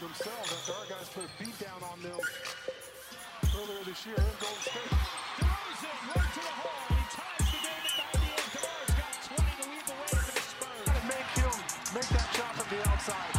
themselves after our guys put a beat down on them earlier this year in Golden State. DeRozan right to the hole. He ties the game at 98. DeMar's got 20 to lead the way for the Spurs. Gotta make him make that shot from the outside.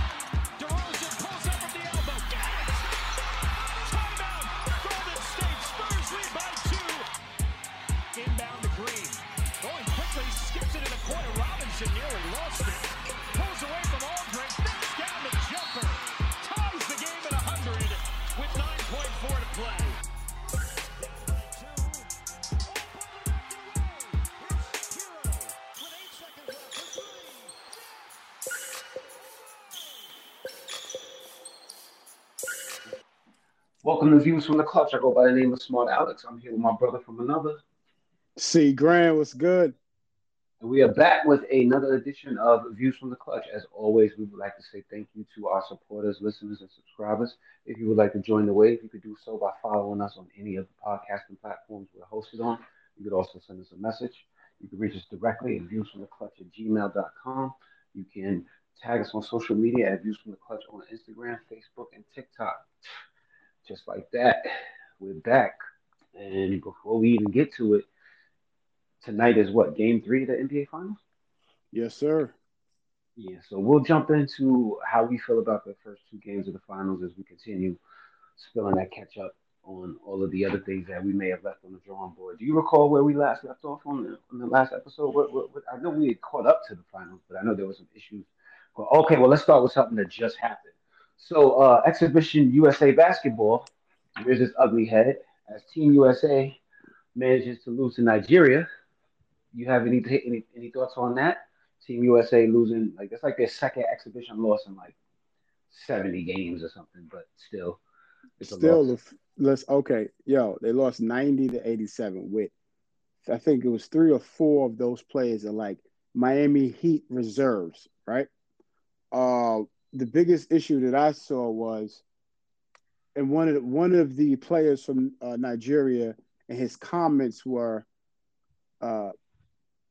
Welcome to Views from the Clutch. I go by the name of Smart Alex. I'm here with my brother from another. C Grant, what's good? And we are back with another edition of Views from the Clutch. As always, we would like to say thank you to our supporters, listeners, and subscribers. If you would like to join the wave, you could do so by following us on any of the podcasting platforms we're hosted on. You could also send us a message. You can reach us directly at viewsfromtheclutch at gmail.com. You can tag us on social media at Views from the Clutch on Instagram, Facebook, and TikTok. Just like that, we're back. And before we even get to it, tonight is what, game three of the NBA Finals? Yes, sir. Yeah, so we'll jump into how we feel about the first two games of the finals as we continue spilling that catch up on all of the other things that we may have left on the drawing board. Do you recall where we last left off on the, on the last episode? What, what, what, I know we had caught up to the finals, but I know there were some issues. Well, okay, well, let's start with something that just happened. So, uh, Exhibition USA basketball rears its ugly head as Team USA manages to lose to Nigeria. You have any any, any thoughts on that? Team USA losing like it's like their second exhibition loss in like seventy games or something, but still, it's a Still, let's okay. Yo, they lost ninety to eighty-seven with, I think it was three or four of those players are like Miami Heat reserves, right? Uh, the biggest issue that I saw was, and one of the, one of the players from uh, Nigeria and his comments were, uh,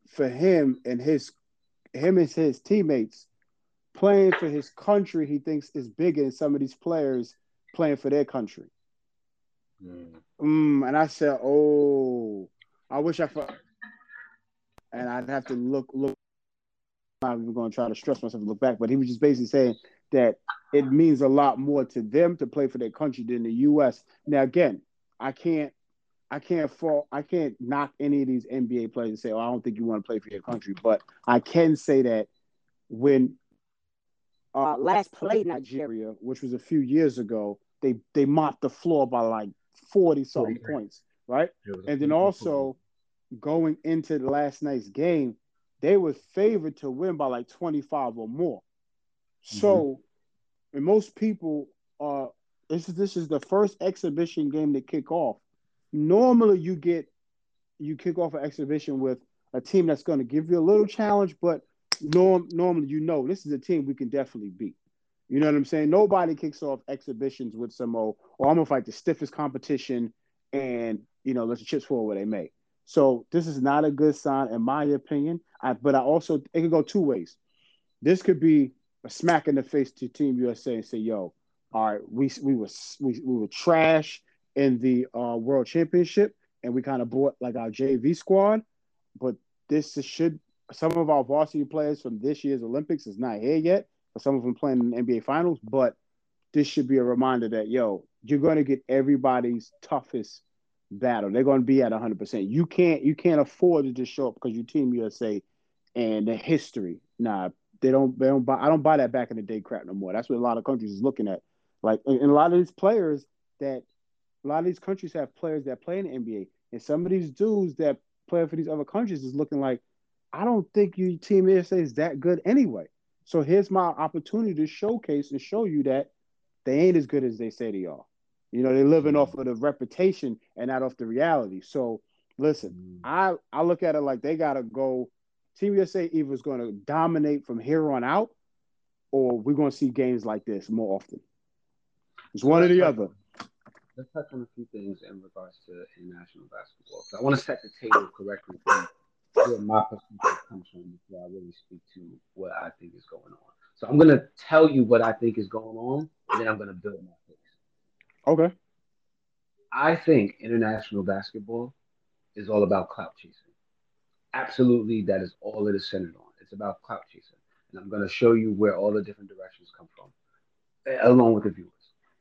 for him and his him and his teammates playing for his country, he thinks is bigger than some of these players playing for their country. Mm. Mm, and I said, "Oh, I wish I." Felt... And I'd have to look look. I'm going to try to stress myself to look back, but he was just basically saying that it means a lot more to them to play for their country than the U.S. Now, again, I can't, I can't fall, I can't knock any of these NBA players and say, "Oh, I don't think you want to play for your country," but I can say that when uh, last played Nigeria, which was a few years ago, they they mopped the floor by like forty something points, right? It was a And then also going into the last night's game, they were favored to win by like twenty five or more. So, and most people are this is this is the first exhibition game to kick off. Normally, you get you kick off an exhibition with a team that's going to give you a little challenge, but norm normally you know this is a team we can definitely beat. You know what I'm saying? Nobody kicks off exhibitions with some oh, or I'm gonna fight the stiffest competition and you know let the chips fall where they may. So this is not a good sign in my opinion. I, but I also it could go two ways. This could be a smack in the face to Team USA and say, "Yo, all right, we we were we, we were trash in the uh, World Championship, and we kind of brought like our JV squad, but this is- should some of our varsity players from this year's Olympics is not here yet, but some of them playing in the NBA Finals. But this should be a reminder that yo, you're going to get everybody's toughest battle. They're going to be at 100. percent You can't you can't afford to just show up because you Team USA and the history. Nah, they don't they don't buy. I don't buy that back in the day crap no more. That's what a lot of countries is looking at. Like and, and a lot of these players that a lot of these countries have players that play in the NBA, and some of these dudes that play for these other countries is looking like, I don't think you Team USA is that good anyway. So here's my opportunity to showcase and show you that they ain't as good as they say they are. You know, they're living off of the reputation and not off the reality. So listen, mm. I I look at it like they gotta go. Team USA either is going to dominate from here on out, or we're going to see games like this more often. It's one or the other. Let's touch on a few things in regards to international basketball. So I want to set the table correctly where my perspective comes from before I really speak to what I think is going on. So I'm gonna tell you what I think is going on, and then I'm gonna build my case. Okay. I think international basketball is all about clout chasing. Absolutely, that is all it is centered on. It's about clout chasing. And I'm going to show you where all the different directions come from, eh, along with the viewers.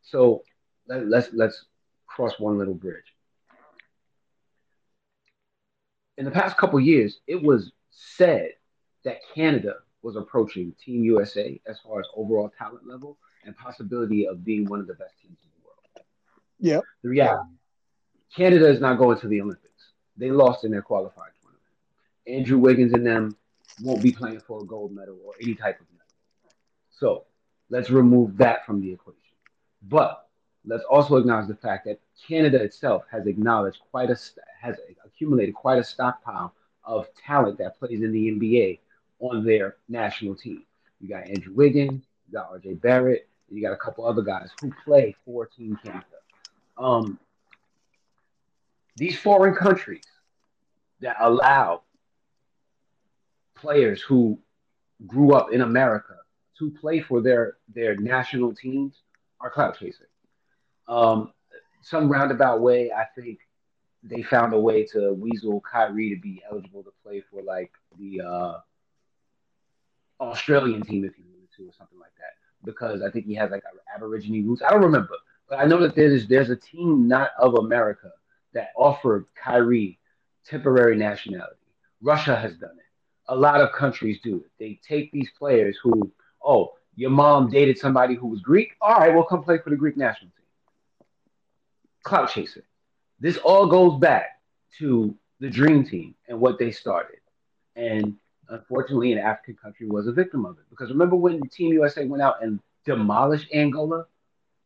So let, let's let's cross one little bridge. In the past couple years, it was said that Canada was approaching Team USA as far as overall talent level and possibility of being one of the best teams in the world. Yeah. The reality, Canada is not going to the Olympics. They lost in their qualifying. Andrew Wiggins and them won't be playing for a gold medal or any type of medal. So let's remove that from the equation. But let's also acknowledge the fact that Canada itself has acknowledged quite a has accumulated quite a stockpile of talent that plays in the NBA on their national team. You got Andrew Wiggins, you got RJ Barrett, you got a couple other guys who play for Team Canada. Um, these foreign countries that allow players who grew up in America to play for their their national teams are clout chasing. Um, some roundabout way, I think they found a way to weasel Kyrie to be eligible to play for like the uh, Australian team, if he wanted to, or something like that, because I think he has like Aborigine roots. I don't remember, but I know that there's there's a team not of America that offered Kyrie temporary nationality. Russia has done it. A lot of countries do it. They take these players who, oh, your mom dated somebody who was Greek. All right, we'll come play for the Greek national team. Clout chaser. This all goes back to the Dream Team and what they started. And unfortunately, an African country was a victim of it. Because remember when Team USA went out and demolished Angola?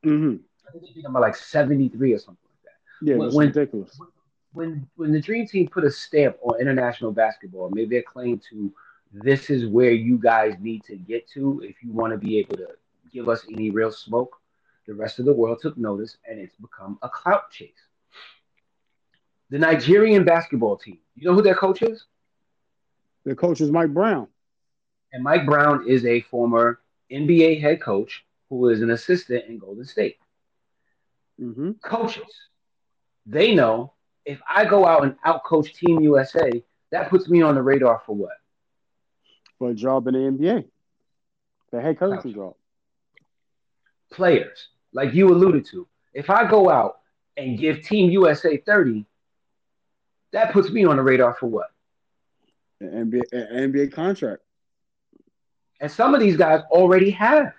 Mm-hmm. I think they beat them by like 73 or something like that. Yeah, When- that's when- ridiculous. When when the Dream Team put a stamp on international basketball, maybe their claim to this is where you guys need to get to if you want to be able to give us any real smoke. The rest of the world took notice, and it's become a clout chase. The Nigerian basketball team, you know who their coach is? Their coach is Mike Brown. And Mike Brown is a former NBA head coach who is an assistant in Golden State. Mm-hmm. coaches, they know if I go out and outcoach Team USA, that puts me on the radar for what? For a job in the NBA. The head coaching job. Players, like you alluded to. If I go out and give Team USA 30, that puts me on the radar for what? An NBA, an NBA contract. And some of these guys already have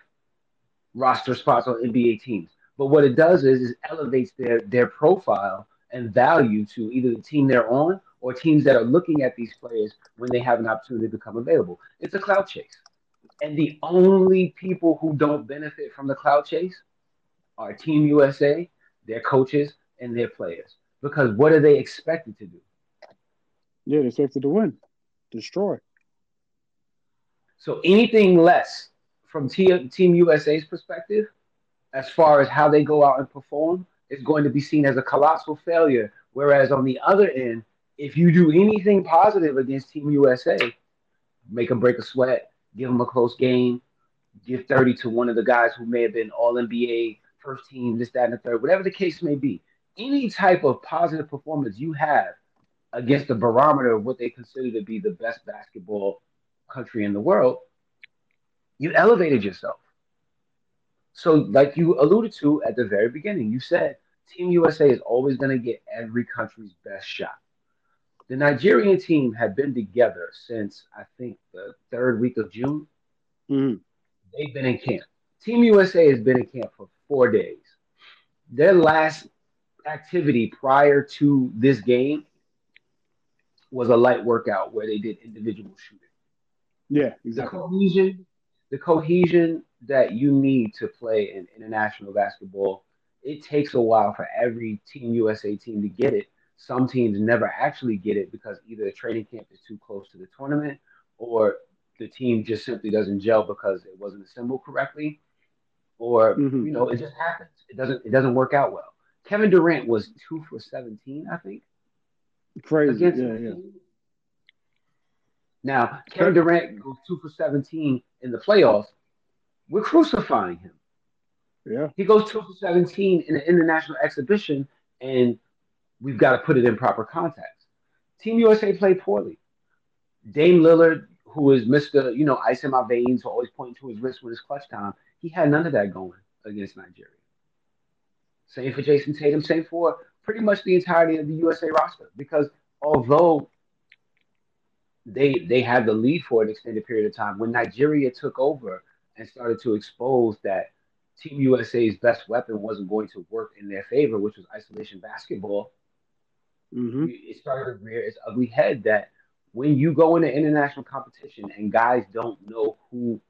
roster spots on NBA teams. But what it does is, is elevates their their profile and value to either the team they're on or teams that are looking at these players when they have an opportunity to become available. It's a clout chase. And the only people who don't benefit from the clout chase are Team USA, their coaches, and their players. Because what are they expected to do? Yeah, they're expected to win. Destroy. So anything less from T- Team USA's perspective, as far as how they go out and perform, is going to be seen as a colossal failure. Whereas on the other end, if you do anything positive against Team USA, make them break a sweat, give them a close game, give 30 to one of the guys who may have been all NBA, first team, this, that, and the third, whatever the case may be. Any type of positive performance you have against the barometer of what they consider to be the best basketball country in the world, you elevated yourself. So, like you alluded to at the very beginning, you said Team USA is always going to get every country's best shot. The Nigerian team had been together since I think the third week of June. Mm-hmm. They've been in camp. Team USA has been in camp for four days. Their last activity prior to this game was a light workout where they did individual shooting. Yeah, exactly. The cohesion, the cohesion that you need to play in international basketball, it takes a while for every Team USA team to get it. Some teams never actually get it because either the training camp is too close to the tournament or the team just simply doesn't gel because it wasn't assembled correctly. Or Mhm. you know, it just happens. It doesn't it doesn't work out well. Kevin Durant was two for seventeen, I think Crazy. against Yeah, yeah. Now, Kevin Durant goes two for 17 in the playoffs, we're crucifying him. Yeah. He goes two for 17 in an international exhibition, and we've got to put it in proper context. Team USA played poorly. Dame Lillard, who is Mr. You know, ice in my veins, always pointing to his wrist when it's clutch time, he had none of that going against Nigeria. Same for Jayson Tatum, same for pretty much the entirety of the USA roster. Because although they they had the lead for an extended period of time, when Nigeria took over and started to expose that Team USA's best weapon wasn't going to work in their favor, which was isolation basketball, Mm-hmm. it started to rear its ugly head that when you go into international competition and guys don't know who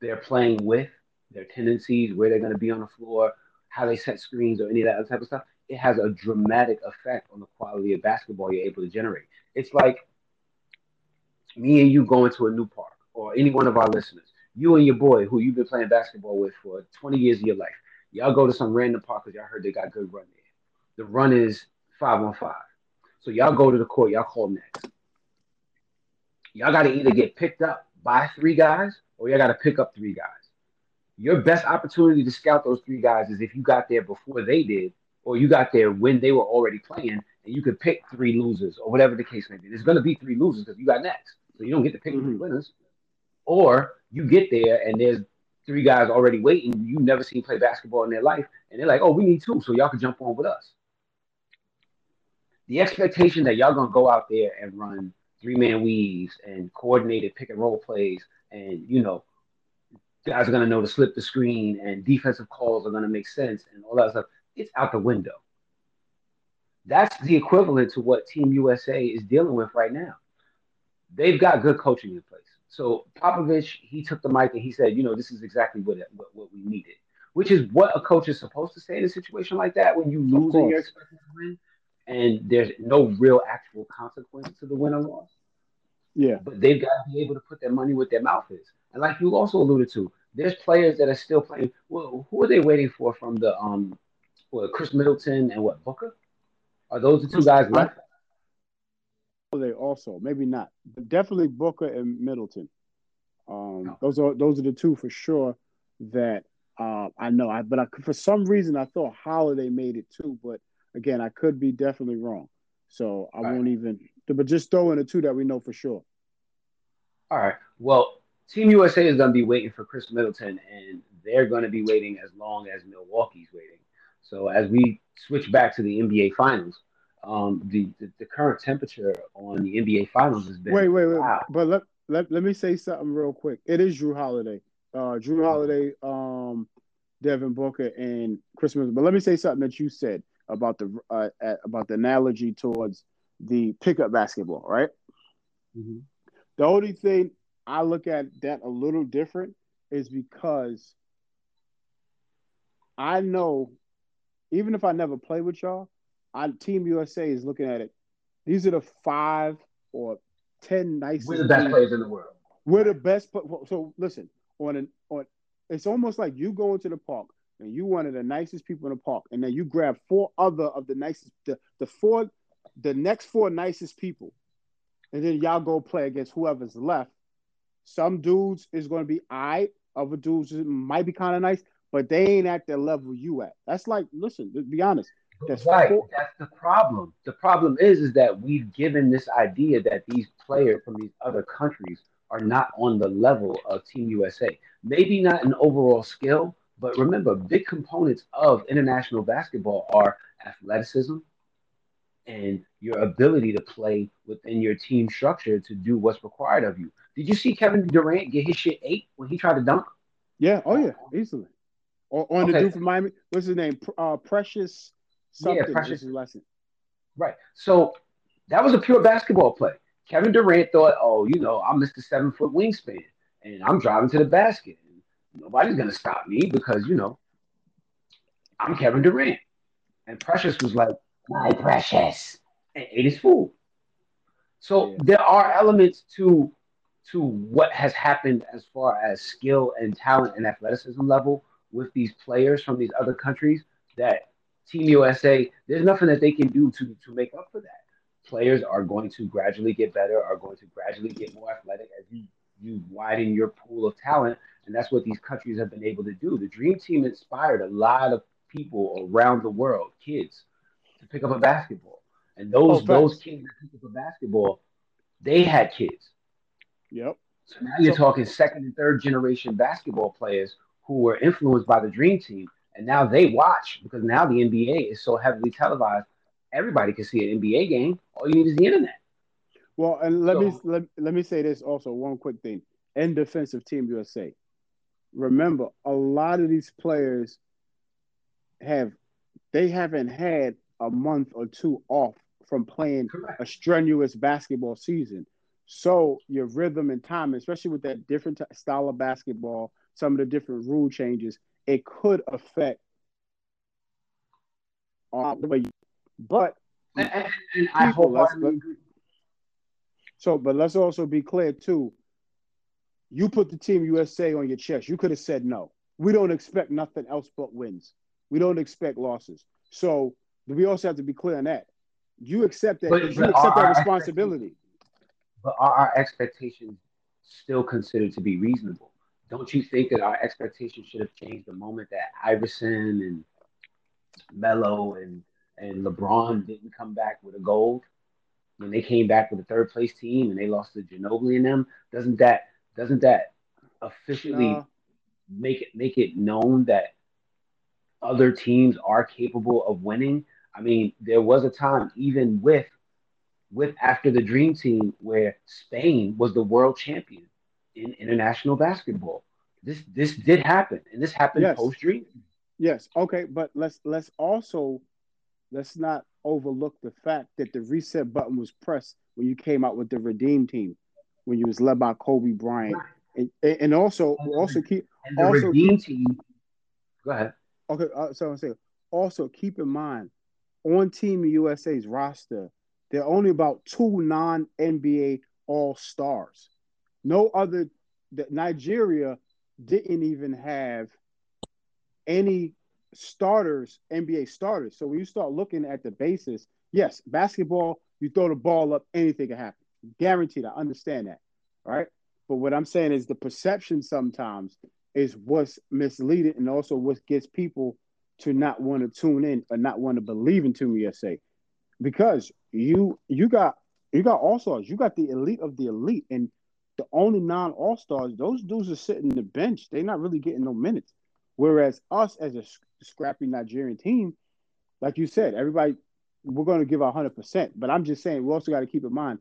they're playing with, their tendencies, where they're going to be on the floor, how they set screens, or any of that other type of stuff, it has a dramatic effect on the quality of basketball you're able to generate. It's like me and you going to a new park, or any one of our listeners, you and your boy who you've been playing basketball with for 20 years of your life. Y'all go to some random park because y'all heard they got good run there. The run is five on five. So y'all go to the court, y'all call next. Y'all got to either get picked up by three guys or y'all got to pick up three guys. Your best opportunity to scout those three guys is if you got there before they did, or you got there when they were already playing, and you could pick three losers or whatever the case may be. There's going to be three losers because you got next, so you don't get to pick three Mhm. winners. Or you get there and there's three guys already waiting. You never seen play basketball in their life, and they're like, "Oh, we need two, so y'all can jump on with us." The expectation that y'all gonna go out there and run three man weaves and coordinated pick and roll plays, and you know, guys are gonna know to slip the screen, and defensive calls are gonna make sense, and all that stuff. It's out the window. That's the equivalent to what Team USA is dealing with right now. They've got good coaching in place. So Popovich, he took the mic and he said, you know, this is exactly what what, what we needed, which is what a coach is supposed to say in a situation like that when you lose and you're expected to win, and there's no real actual consequence to the win or loss. Yeah. But they've got to be able to put their money where their mouth is. And like you also alluded to, there's players that are still playing. Well, who are they waiting for from the um, what Khris Middleton and what Booker? Are those the two guys left? They also maybe not, but definitely Booker and Middleton. Um, those are those are the two for sure that uh, I know. I but I, for some reason I thought Holiday made it too, but again I could be definitely wrong. So I Right. won't even. But just throw in the two that we know for sure. All right. Well, Team USA is going to be waiting for Khris Middleton, and they're going to be waiting as long as Milwaukee's waiting. So as we switch back to the NBA Finals, um, the, the the current temperature on the NBA Finals has been Wait, wait, wait. wow. But let, let let me say something real quick. It is Jrue Holiday. Uh, Jrue Holiday, um, Devin Booker, and Christmas. But let me say something that you said about the uh, at- about the analogy towards the pickup basketball, right? Mhm. The only thing I look at that a little different is because I know, even if I never play with y'all, I Team USA is looking at it. These are the five or ten nicest. We're the best players in the world. We're the best. So listen, on an on, it's almost like you go into the park and you one of the nicest people in the park, and then you grab four other of the nicest, the the four, the next four nicest people, and then y'all go play against whoever's left. Some dudes is going to be I. Other dudes might be kind of nice, but they ain't at the level you at. That's like, listen, to be honest. That's right. four- That's the problem. The problem is, is that we've given this idea that these players from these other countries are not on the level of Team USA. Maybe not in overall skill, but remember, big components of international basketball are athleticism and your ability to play within your team structure to do what's required of you. Did you see Kevin Durant get his shit ate when he tried to dunk? Yeah. Oh yeah. Easily. Or on the dude from Miami. What's his name? Uh, Precious. Something. Yeah, Precious. his lesson. Right. So that was a pure basketball play. Kevin Durant thought, oh, you know, I'm Mr. Seven Foot Wingspan and I'm driving to the basket. And nobody's going to stop me because, you know, I'm Kevin Durant. And Precious was like, my precious, and ate his food. So Yeah. there are elements to to what has happened as far as skill and talent and athleticism level with these players from these other countries that Team USA, there's nothing that they can do to to make up for that. Players are going to gradually get better, are going to gradually get more athletic as you you widen your pool of talent, and that's what these countries have been able to do. The Dream Team inspired a lot of people around the world, kids, to pick up a basketball. And oh, those Oh, those kids that picked up a basketball, they had kids. Yep. So now you're So- talking second and third generation basketball players who were influenced by the Dream Team, and now they watch because now the NBA is so heavily televised. Everybody can see an NBA game. All you need is the internet. Well, and let me let, let me say this also one quick thing. In defense of Team USA, remember a lot of these players have they haven't had a month or two off from playing Correct. a strenuous basketball season. So your rhythm and time, especially with that different t- style of basketball, some of the different rule changes, it could affect um, the way. You, but And, and- and I let's- wholeheartedly. So, but let's also be clear too. You put the team USA on your chest. You could have said no. We don't expect nothing else but wins. We don't expect losses. So we also have to be clear on that. You accept that. But- you but accept that responsibility. But are our expectations still considered to be reasonable? Don't you think that our expectations should have changed the moment that Iverson and Melo and and LeBron didn't come back with a gold when they came back with a third place team and they lost to Ginobili and them? Doesn't that doesn't that officially No. make it make it known that other teams are capable of winning? I mean, there was a time even with with after the Dream Team where Spain was the world champion in international basketball. This this did happen, and this happened Yes. post Dream. Yes, okay, but let's let's also let's not overlook the fact that the reset button was pressed when you came out with the Redeem team, when you was led by Kobe Bryant, and and also also keep And the Also- Redeem Team. Go ahead. Okay, uh, so I'm saying also keep in mind on Team USA's roster, there are only about two non NBA All Stars. No other. The, Nigeria didn't even have any starters, NBA starters. So when you start looking at the basis, yes, basketball, you throw the ball up, anything can happen. Guaranteed. I understand that. Right. But what I'm saying is the perception sometimes is what's misleading and also what gets people to not want to tune in or not want to believe in Team USA. Because you you got you got all stars, you got the elite of the elite, and the only non all stars, those dudes are sitting in the bench. They're not really getting no minutes. Whereas us as a scrappy Nigerian team, like you said, everybody we're going to give our hundred percent. But I'm just saying we also got to keep in mind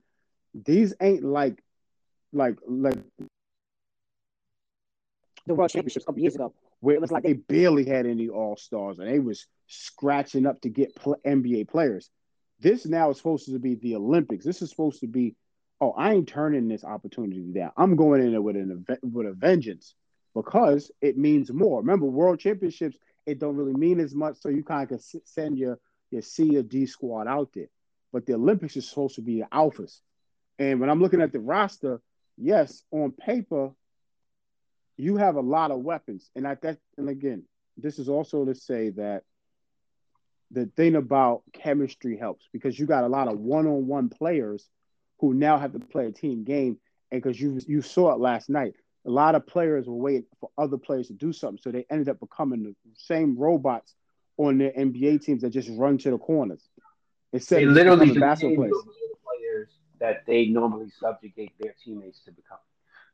these ain't like like like the World Championships a couple years ago, where it was like they barely had any All Stars and they was scratching up to get NBA players. This now is supposed to be the Olympics. This is supposed to be, oh, I ain't turning this opportunity down. I'm going in there with an with a vengeance because it means more. Remember, World Championships it don't really mean as much, so you kind of can send your your C or D squad out there. But the Olympics is supposed to be the alphas. And when I'm looking at the roster, yes, on paper, you have a lot of weapons. And I that and again, this is also to say that the thing about chemistry helps because you got a lot of one-on-one players who now have to play a team game. And because you you saw it last night, a lot of players were waiting for other players to do something. So they ended up becoming the same robots on their NBA teams that just run to the corners. Instead They literally becoming basketball players. players that they normally subjugate their teammates to become.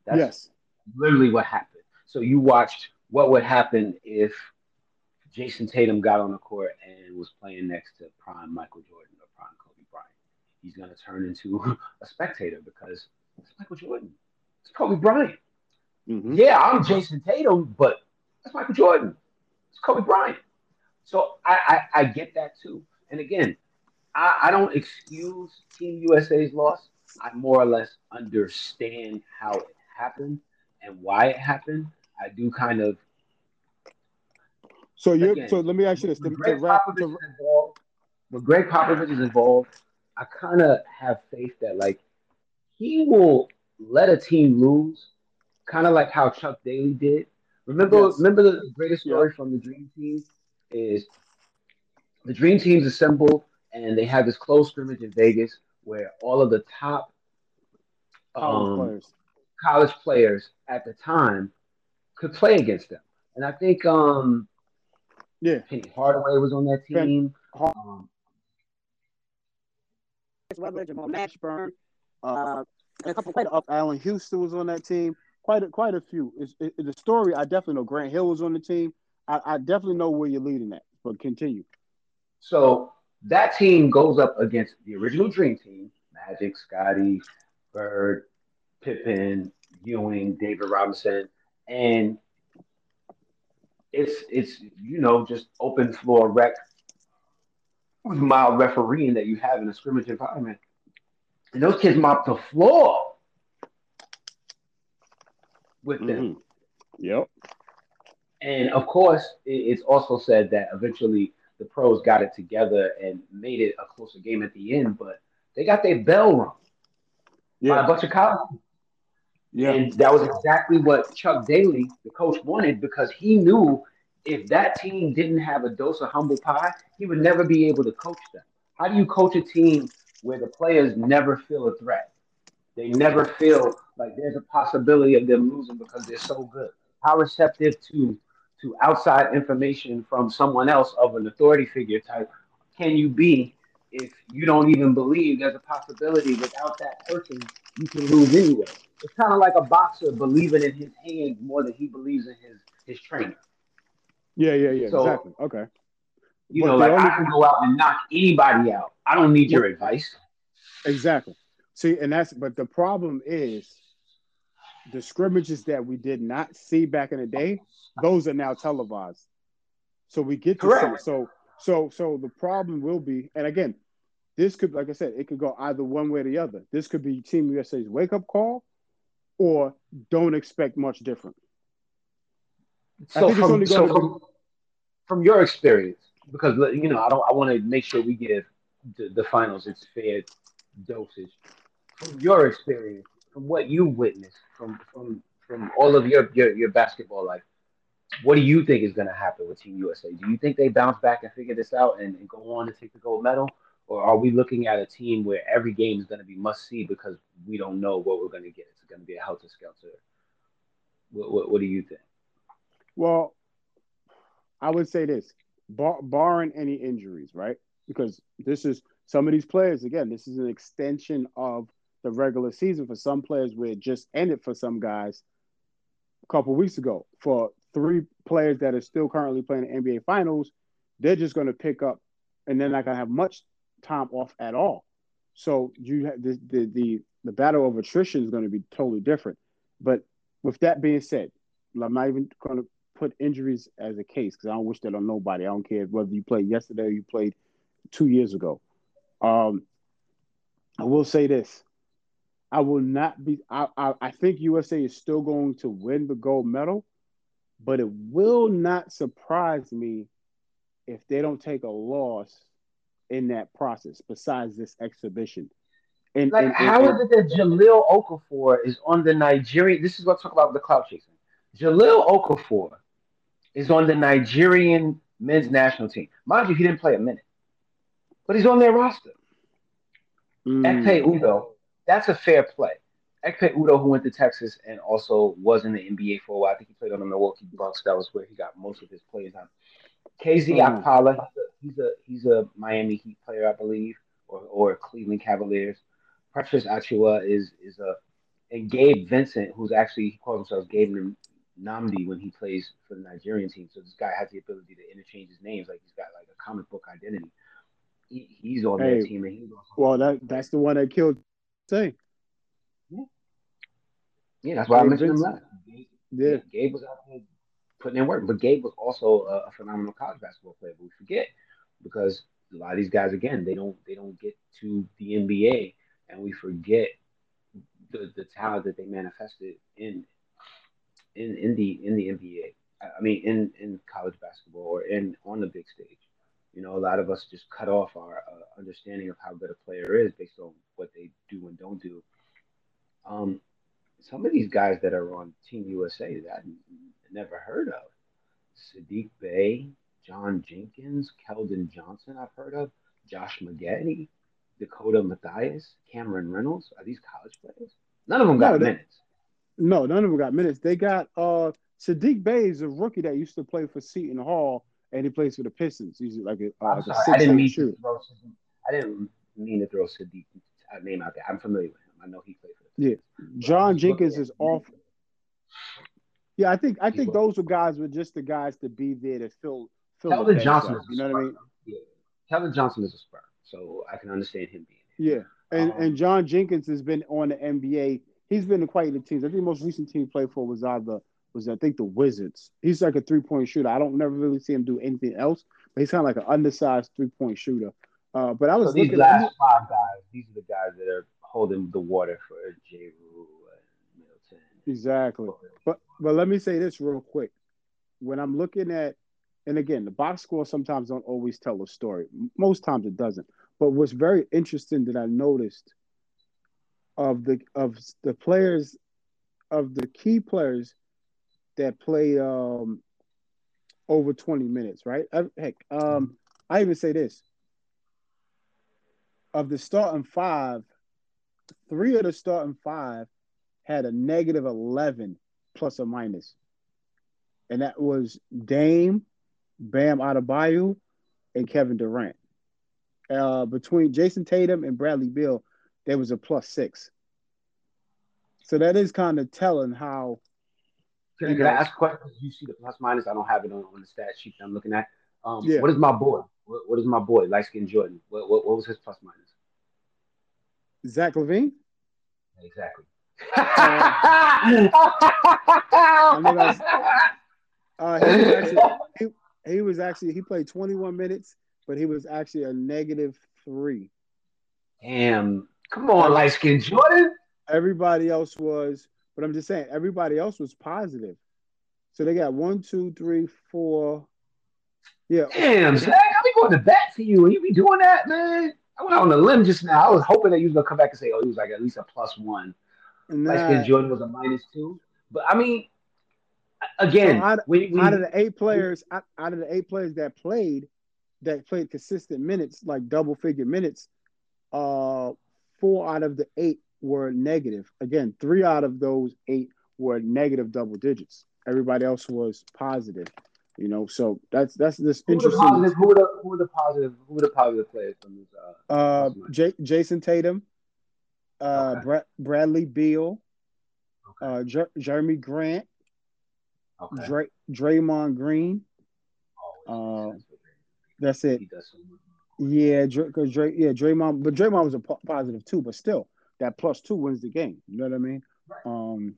That's yes. literally what happened. So you watched what would happen if Jayson Tatum got on the court and was playing next to prime Michael Jordan or prime Kobe Bryant. He's going to turn into a spectator because it's Michael Jordan. It's Kobe Bryant. Mhm. Yeah, I'm Jayson Tatum, but that's Michael Jordan. It's Kobe Bryant. So I, I, I get that too. And again, I, I don't excuse Team USA's loss. I more or less understand how it happened and why it happened. I do kind of So you Again, so let me ask you this to, when to Greg wrap Popovich to, is involved, when Greg Popovich is involved, I kind of have faith that like he will let a team lose, kind of like how Chuck Daly did. Remember, Yes. remember the greatest story from the Dream Team is the Dream Team's assembled and they have this close scrimmage in Vegas where all of the top college um, players. college players at the time could play against them. And I think um Yeah. Penny Hardaway was on that team. Har- Um, Weather, Jamal Mashburn, uh, and a couple players. Uh, Allan Houston was on that team. Quite a, quite a few. It's, it, the story, I definitely know. Grant Hill was on the team. I, I definitely know where you're leading at. But continue. so that team goes up against the original Dream Team: Magic, Scotty, Bird, Pippen, Ewing, David Robinson, and it's it's you know just open floor rec with mild refereeing that you have in a scrimmage environment. And those kids mop the floor with them. Mhm. Yep. And of course, it's also said that eventually the pros got it together and made it a closer game at the end, but they got their bell rung by a Yeah. bunch of college. Yeah. And that was exactly what Chuck Daly, the coach, wanted because he knew if that team didn't have a dose of humble pie, he would never be able to coach them. How do you coach a team where the players never feel a threat? They never feel like there's a possibility of them losing because they're so good. How receptive to to outside information from someone else of an authority figure type can you be if you don't even believe there's a possibility without that person you can lose anyway? It's kind of like a boxer believing in his hand more than he believes in his his trainer. Yeah. Yeah. Yeah. So- exactly. Okay. You But know, like only- I can go out and knock anybody out. I don't need your advice. Exactly. See, and that's but the problem is the scrimmages that we did not see back in the day, those are now televised. So we get to see. Correct. So so so the problem will be, and again, this could, like I said, it could go either one way or the other. This could be Team USA's wake up call, or don't expect much different. So from, so from, from your experience, because you know, I don't, I want to make sure we give the, the finals its fair dosage. From your experience, from what you witnessed, from from from all of your your, your basketball life, what do you think is going to happen with Team USA? Do you think they bounce back and figure this out and, and go on to take the gold medal, or are we looking at a team where every game is going to be must see because we don't know what we're going to get? It's going to be a helter skelter. What, what, what do you think? Well, I would say this, bar, barring any injuries, right? Because this is some of these players, again, this is an extension of the regular season for some players where it just ended for some guys a couple weeks ago. For three players that are still currently playing the NBA Finals, they're just going to pick up and they're not going to have much time off at all. So you have the, the the the battle of attrition is going to be totally different. But with that being said, I'm not even going to put injuries as a case because I don't wish that on nobody. I don't care whether you played yesterday or you played two years ago. Um, I will say this: I will not be. I, I I think USA is still going to win the gold medal, but it will not surprise me if they don't take a loss in that process. Besides this exhibition, and Like, and- how and- is it that Jahlil Okafor is on the Nigerian? This is what I talk about with the clout chasing. Jahlil Okafor is on the Nigerian men's national team. Mind you, he didn't play a minute, but he's on their roster. Mm, Ekpe Udoh, that's a fair play. Ekpe Udoh, who went to Texas and also was in the NBA for a while. I think he played on the Milwaukee Bucks. That was where he got most of his playing time. KZ Mhm. Okpala, he's a he's a Miami Heat player, I believe, or or Cleveland Cavaliers. Precious Achiuwa is is a and Gabe Vincent, who's actually he calls himself Gabe Nnamdi when he plays for the Nigerian team. So this guy has the ability to interchange his names, like he's got like a comic book identity. He, he's on Hey, that team, and he's also Well, that that's the one that killed. Say, Yeah, yeah, that's why I Gabe mentioned him Vincent. last. Gabe, yeah. Gabe was out there putting in work, but Gabe was also a, a phenomenal college basketball player. But we forget because a lot of these guys, again, they don't they don't get to the NBA, and we forget the, the talent that they manifested in in in the in the NBA. I mean, in in college basketball or in on the big stage. You know, a lot of us just cut off our uh, understanding of how good a player is based on what they do and don't do. Um, some of these guys that are on Team USA that I never heard of. Saddiq Bey, John Jenkins, Keldon Johnson, I've heard of. Josh Magette, Dakota Mathias, Cameron Reynolds. Are these college players? None of them got No, minutes. No, none of them got minutes. They got uh Saddiq Bey is a rookie that used to play for Seton Hall, and he plays for the Pistons. He's like a, uh, I'm like a sorry, I didn't mean shooter. to throw Saddiq. I didn't mean to throw Saddiq name out there. I'm familiar with him. I know he played for the Yeah. John Jenkins is off. Yeah, I think I think those were guys were just the guys to be there to fill fill the Johnson is You know what I mean? Yeah. Kevin Johnson is a Spur, so I can understand him being here. Yeah, and Um, and John Jenkins has been on the NBA. He's been in quite the teams. I think the most recent team he played for was either was I think the Wizards. He's like a three point shooter. I don't never really see him do anything else, but he's kind of like an undersized three point shooter. Uh, but I was So these looking last five guys, these are the guys that are holding the water for J. Rue and exactly. But but let me say this real quick. When I'm looking at, and again, the box score sometimes don't always tell a story. Most times it doesn't. But what's very interesting that I noticed of the of the players of the key players that played um over 20 minutes, right? Heck, um, I even say this. Of the starting five, three of the starting five had a negative 11 plus or minus. And that was Dame, Bam Adebayo, and Kevin Durant. Uh, between Jayson Tatum and Bradley Beal, there was a plus six. So that is kind of telling how Can, I- can I ask questions? You see the plus minus? I don't have it on, on the stat sheet that I'm looking at. Um, Yeah. What is my boy? What, what is my boy? Light skin Jordan. What, what, what was his plus minus? Zach LaVine. Exactly. mean, that's- Uh, he, was actually, he, he was actually he played 21 minutes, but he was actually a negative three. Damn. Come on, light skin Jordan. Everybody else was, but I'm just saying, everybody else was positive. So they got one, two, three, four. Yeah, Damn, Zach. I be going to bat for you, and you be doing that, man. I went out on a limb just now. I was hoping that you was gonna come back and say, "Oh, he was like at least a plus one." Light nah, skin Jordan was a minus two. But I mean, again, So out- when, when out of the eight players, out, out of the eight players that played, that played consistent minutes, like double figure minutes, uh, four out of the eight were negative. Again, three out of those eight were negative double digits. Everybody else was positive. You know, so that's that's this who were the interesting. positive? Who were the who were the positive? Who were the positive players from this? Uh, Uh? J- Jayson Tatum, uh, Okay. Bra- Bradley Beal, okay. uh, Jer- Jerami Grant, okay. Dray- Draymond Green. Always uh, makes sense for Drake. That's it. So. Yeah, because Dray, yeah, Draymond, but Draymond was a po- positive too, but still, that plus two wins the game. You know what I mean? Right. Um,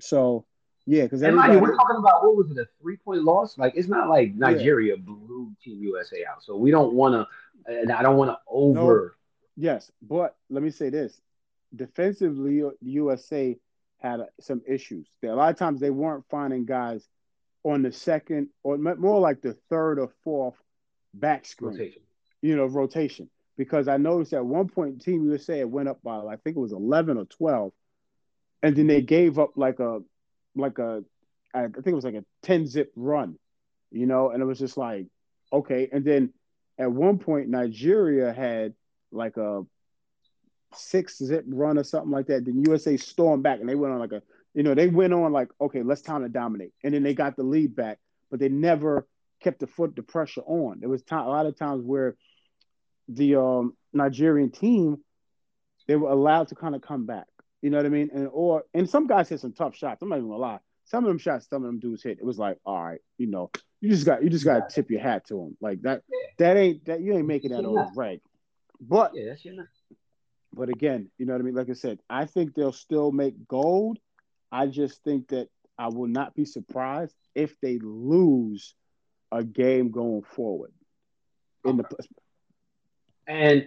so yeah, because everybody, we're talking about what was it, a three point loss? Like it's not like Nigeria blew Team USA out. So we don't want to, and I don't want to over. yes, but let me say this: defensively, USA had uh, some issues. A lot of times they weren't finding guys on the second or more like the third or fourth back screen. rotation. You know, rotation. Because I noticed at one point Team USA went up by I think it was eleven or twelve, and then they gave up like a like a I think it was like a ten zip run, you know, and it was just like okay. And then at one point Nigeria had like a six zip run or something like that. Then USA stormed back and they went on like a you know they went on like okay let's time to dominate, and then they got the lead back, but they never kept the foot the pressure on. There was time, a lot of times where the um, Nigerian team they were allowed to kind of come back. You know what I mean? And or and some guys hit some tough shots. I'm not even gonna lie. Some of them shots, some of them dudes hit. It was like, all right, you know, you just got you just got to tip your hat to them. Like that, that ain't that you ain't making that old reg. But Yeah, that's your but again, you know what I mean? Like I said, I think they'll still make gold. I just think that I will not be surprised if they lose a game going forward. In the And,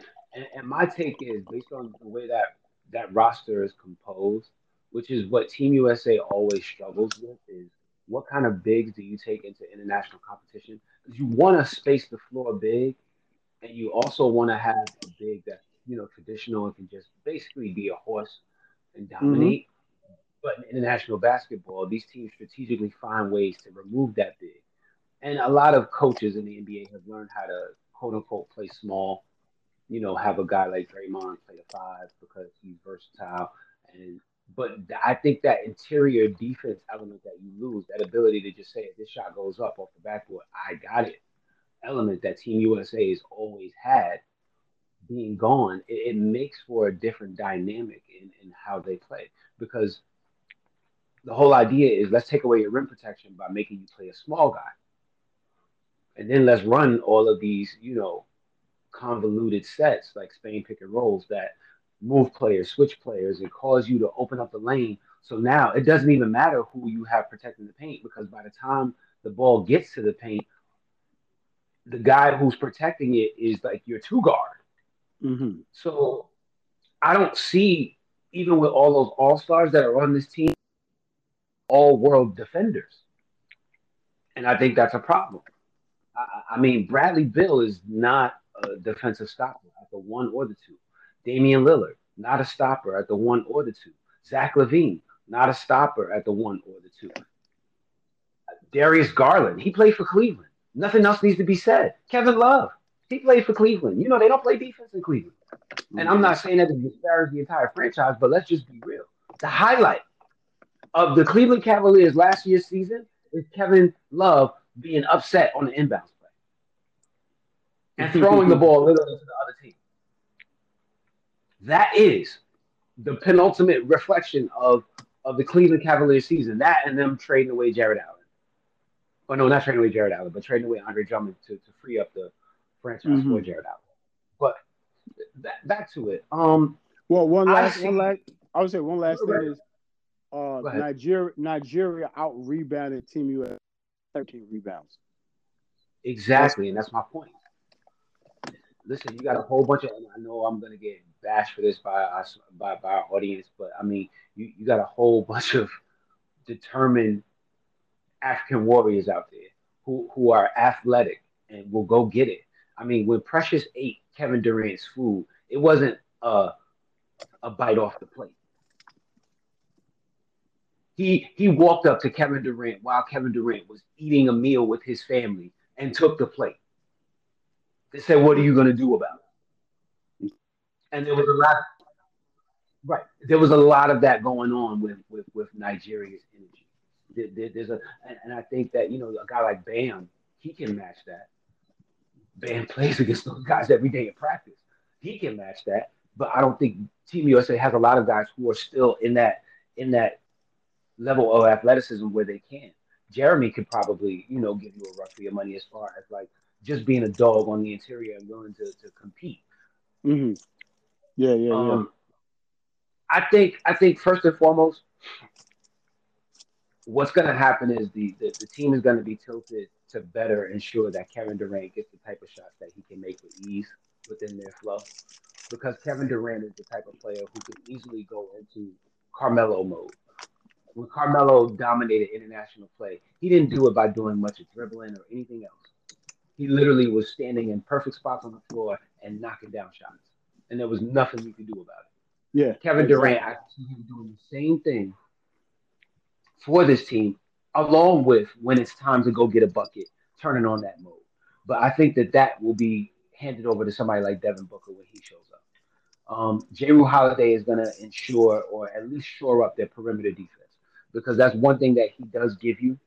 and my take is based on the way that that roster is composed, which is what Team USA always struggles with, is what kind of bigs do you take into international competition? Because you want to space the floor big, and you also want to have a big that you know traditional and can just basically be a horse and mm-hmm. dominate. But in international basketball, these teams strategically find ways to remove that big. And a lot of coaches in the NBA have learned how to quote unquote play small you know, have a guy like Draymond play the five because he's versatile and But I think that interior defense element that you lose, that ability to just say, this shot goes up off the backboard, I got it. Element that Team USA has always had being gone, it, it makes for a different dynamic in, in how they play. Because the whole idea is let's take away your rim protection by making you play a small guy. And then let's run all of these, you know, convoluted sets like Spain pick and rolls that move players, switch players, and cause you to open up the lane. So now it doesn't even matter who you have protecting the paint because by the time the ball gets to the paint, the guy who's protecting it is like your two guard. Mm-hmm. So I don't see, even with all those all stars that are on this team, all world defenders. And I think that's a problem. I, I mean, Bradley Beal is not Uh, a defensive stopper at the one or the two. Damian Lillard, not a stopper at the one or the two. Zach LaVine, not a stopper at the one or the two. Darius Garland, he played for Cleveland. Nothing else needs to be said. Kevin Love, he played for Cleveland. You know, they don't play defense in Cleveland. And I'm not saying that to disparage the entire franchise, but let's just be real. The highlight of the Cleveland Cavaliers last year's season is Kevin Love being upset on the inbounds play and throwing the ball literally to the other team. That is the penultimate reflection of, of the Cleveland Cavaliers season. That and them trading away Jarrett Allen. Oh no, not trading away Jarrett Allen, but trading away Andre Drummond to, to free up the franchise Mhm. for Jarrett Allen. But back, back to it. Um, Well, one I last, see- one last. I would say one last thing is, uh, Nigeria, Nigeria out rebounded Team US, thirteen rebounds. Exactly, and that's my point. Listen, you got a whole bunch of. I know I'm gonna get bashed for this by us by, by our audience, but I mean, you, you got a whole bunch of determined African warriors out there who who are athletic and will go get it. I mean, when Precious ate Kevin Durant's food, it wasn't a a bite off the plate. He he walked up to Kevin Durant while Kevin Durant was eating a meal with his family and took the plate. They said, "What are you going to do about it?" And there was a lot, right? There was a lot of that going on with with, with Nigeria's energy. There, there- there's a, and, I think that you know a guy like Bam, he can match that. Bam plays against those guys every day in practice. He can match that, but I don't think Team USA has a lot of guys who are still in that in that level of athleticism where they can. Jerami could probably, you know, give you a run for your money as far as like just being a dog on the interior and willing to, to compete. Mm-hmm. Yeah, yeah, yeah. Um, I think I think first and foremost, what's going to happen is the, the, the team is going to be tilted to better ensure that Kevin Durant gets the type of shots that he can make with ease within their flow. Because Kevin Durant is the type of player who can easily go into Carmelo mode. When Carmelo dominated international play, he didn't do it by doing much of dribbling or anything else. He literally was standing in perfect spots on the floor and knocking down shots. And there was nothing you could do about it. yeah. Kevin exactly. Durant, I see him doing the same thing for this team, along with when it's time to go get a bucket, turning on that mode. But I think that that will be handed over to somebody like Devin Booker when he shows up. Um, Jrue Holiday is going to ensure or at least shore up their perimeter defense because that's one thing that he does give you.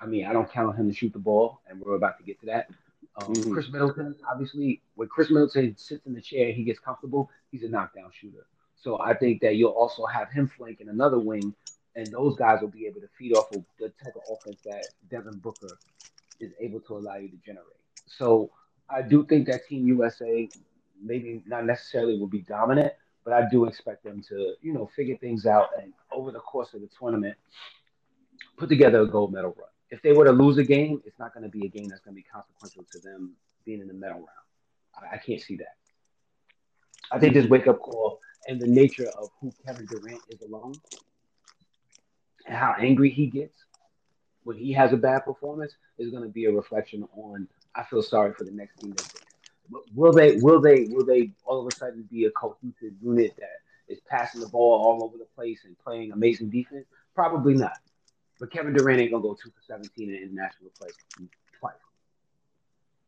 I mean, I don't count on him to shoot the ball, and we're about to get to that. Um, Mhm. Khris Middleton, obviously, when Khris Middleton sits in the chair, he gets comfortable. He's a knockdown shooter. So I think that you'll also have him flanking another wing, and those guys will be able to feed off of the type of offense that Devin Booker is able to allow you to generate. So I do think that Team USA maybe not necessarily will be dominant, but I do expect them to, you know, figure things out and over the course of the tournament, put together a gold medal run. If they were to lose a game, it's not going to be a game that's going to be consequential to them being in the medal round. I, I can't see that. I think this wake up call and the nature of who Kevin Durant is alone and how angry he gets when he has a bad performance is going to be a reflection on. I feel sorry for the next team. Will they will they will they all of a sudden be a cohesive unit that is passing the ball all over the place and playing amazing defense? Probably not. But Kevin Durant ain't gonna go two for seventeen in international play twice.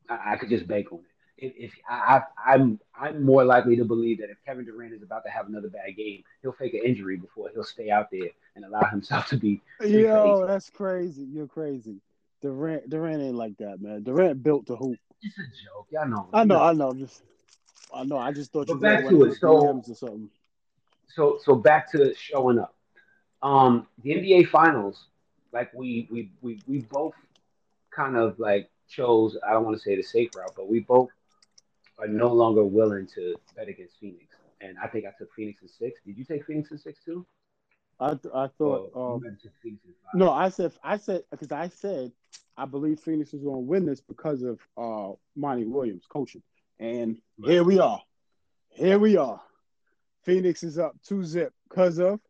I, I could just bank on it. if, if I, I, I'm I'm more likely to believe that if Kevin Durant is about to have another bad game, he'll fake an injury before he'll stay out there and allow himself to be. Yo, that's crazy. You're crazy. Durant Durant ain't like that, man. Durant built the hoop. It's a joke. Y'all know. I know, I know. Just I know. I just thought But you back were to it, so- or something. so so back to showing up. Um, the NBA Finals, like we we we we both kind of like chose. I don't want to say the safe route, but we both are no longer willing to bet against Phoenix. And I think I took Phoenix in six. Did you take Phoenix in six too? I th- I thought Or um, you took Phoenix in five? no, I said I said because I said I believe Phoenix is going to win this because of uh Monty Williams coaching, and here we are, here we are. Phoenix is up two zip because of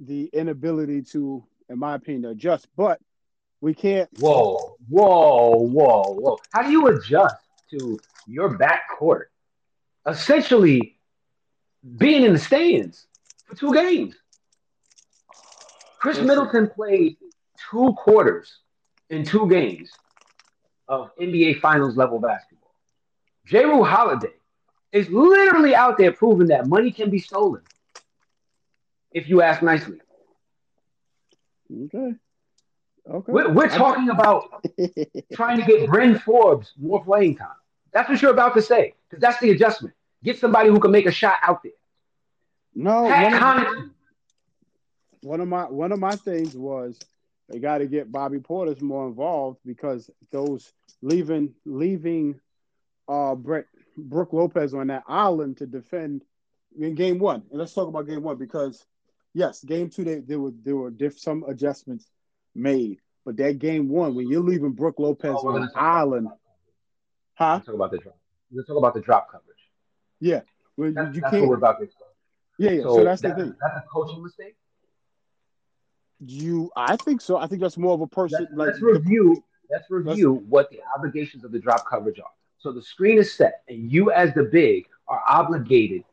the inability to, in my opinion, adjust. But we can't. Whoa, whoa, whoa, whoa! How do you adjust to your backcourt essentially being in the stands for two games? Khris. Middleton played two quarters in two games of NBA Finals level basketball. Jrue Holiday is literally out there proving that money can be stolen. If you ask nicely, Okay. Okay. we're, we're talking about trying to get Bryn Forbes more playing time. That's what you're about to say, because that's the adjustment. Get somebody who can make a shot out there. no, one of, Connaughton. one of my one of my things was they got to get Bobby Portis more involved because those leaving leaving uh Brett Brooke Lopez on that island to defend in game one. And let's talk about game one because yes, game two they there were there were diff, some adjustments made, but that game one when you're leaving Brooke Lopez Oh, on an island, huh? Let's talk about the drop. Let's talk about the drop coverage. Yeah, well, That's, you that's what can't. we're about. Yeah, yeah. So, that's the thing. That's a coaching mistake. You, I think so. I think that's more of a person Let's, like let's review. Let's review what the obligations of the drop coverage are. So the screen is set, and you, as the big, are obligated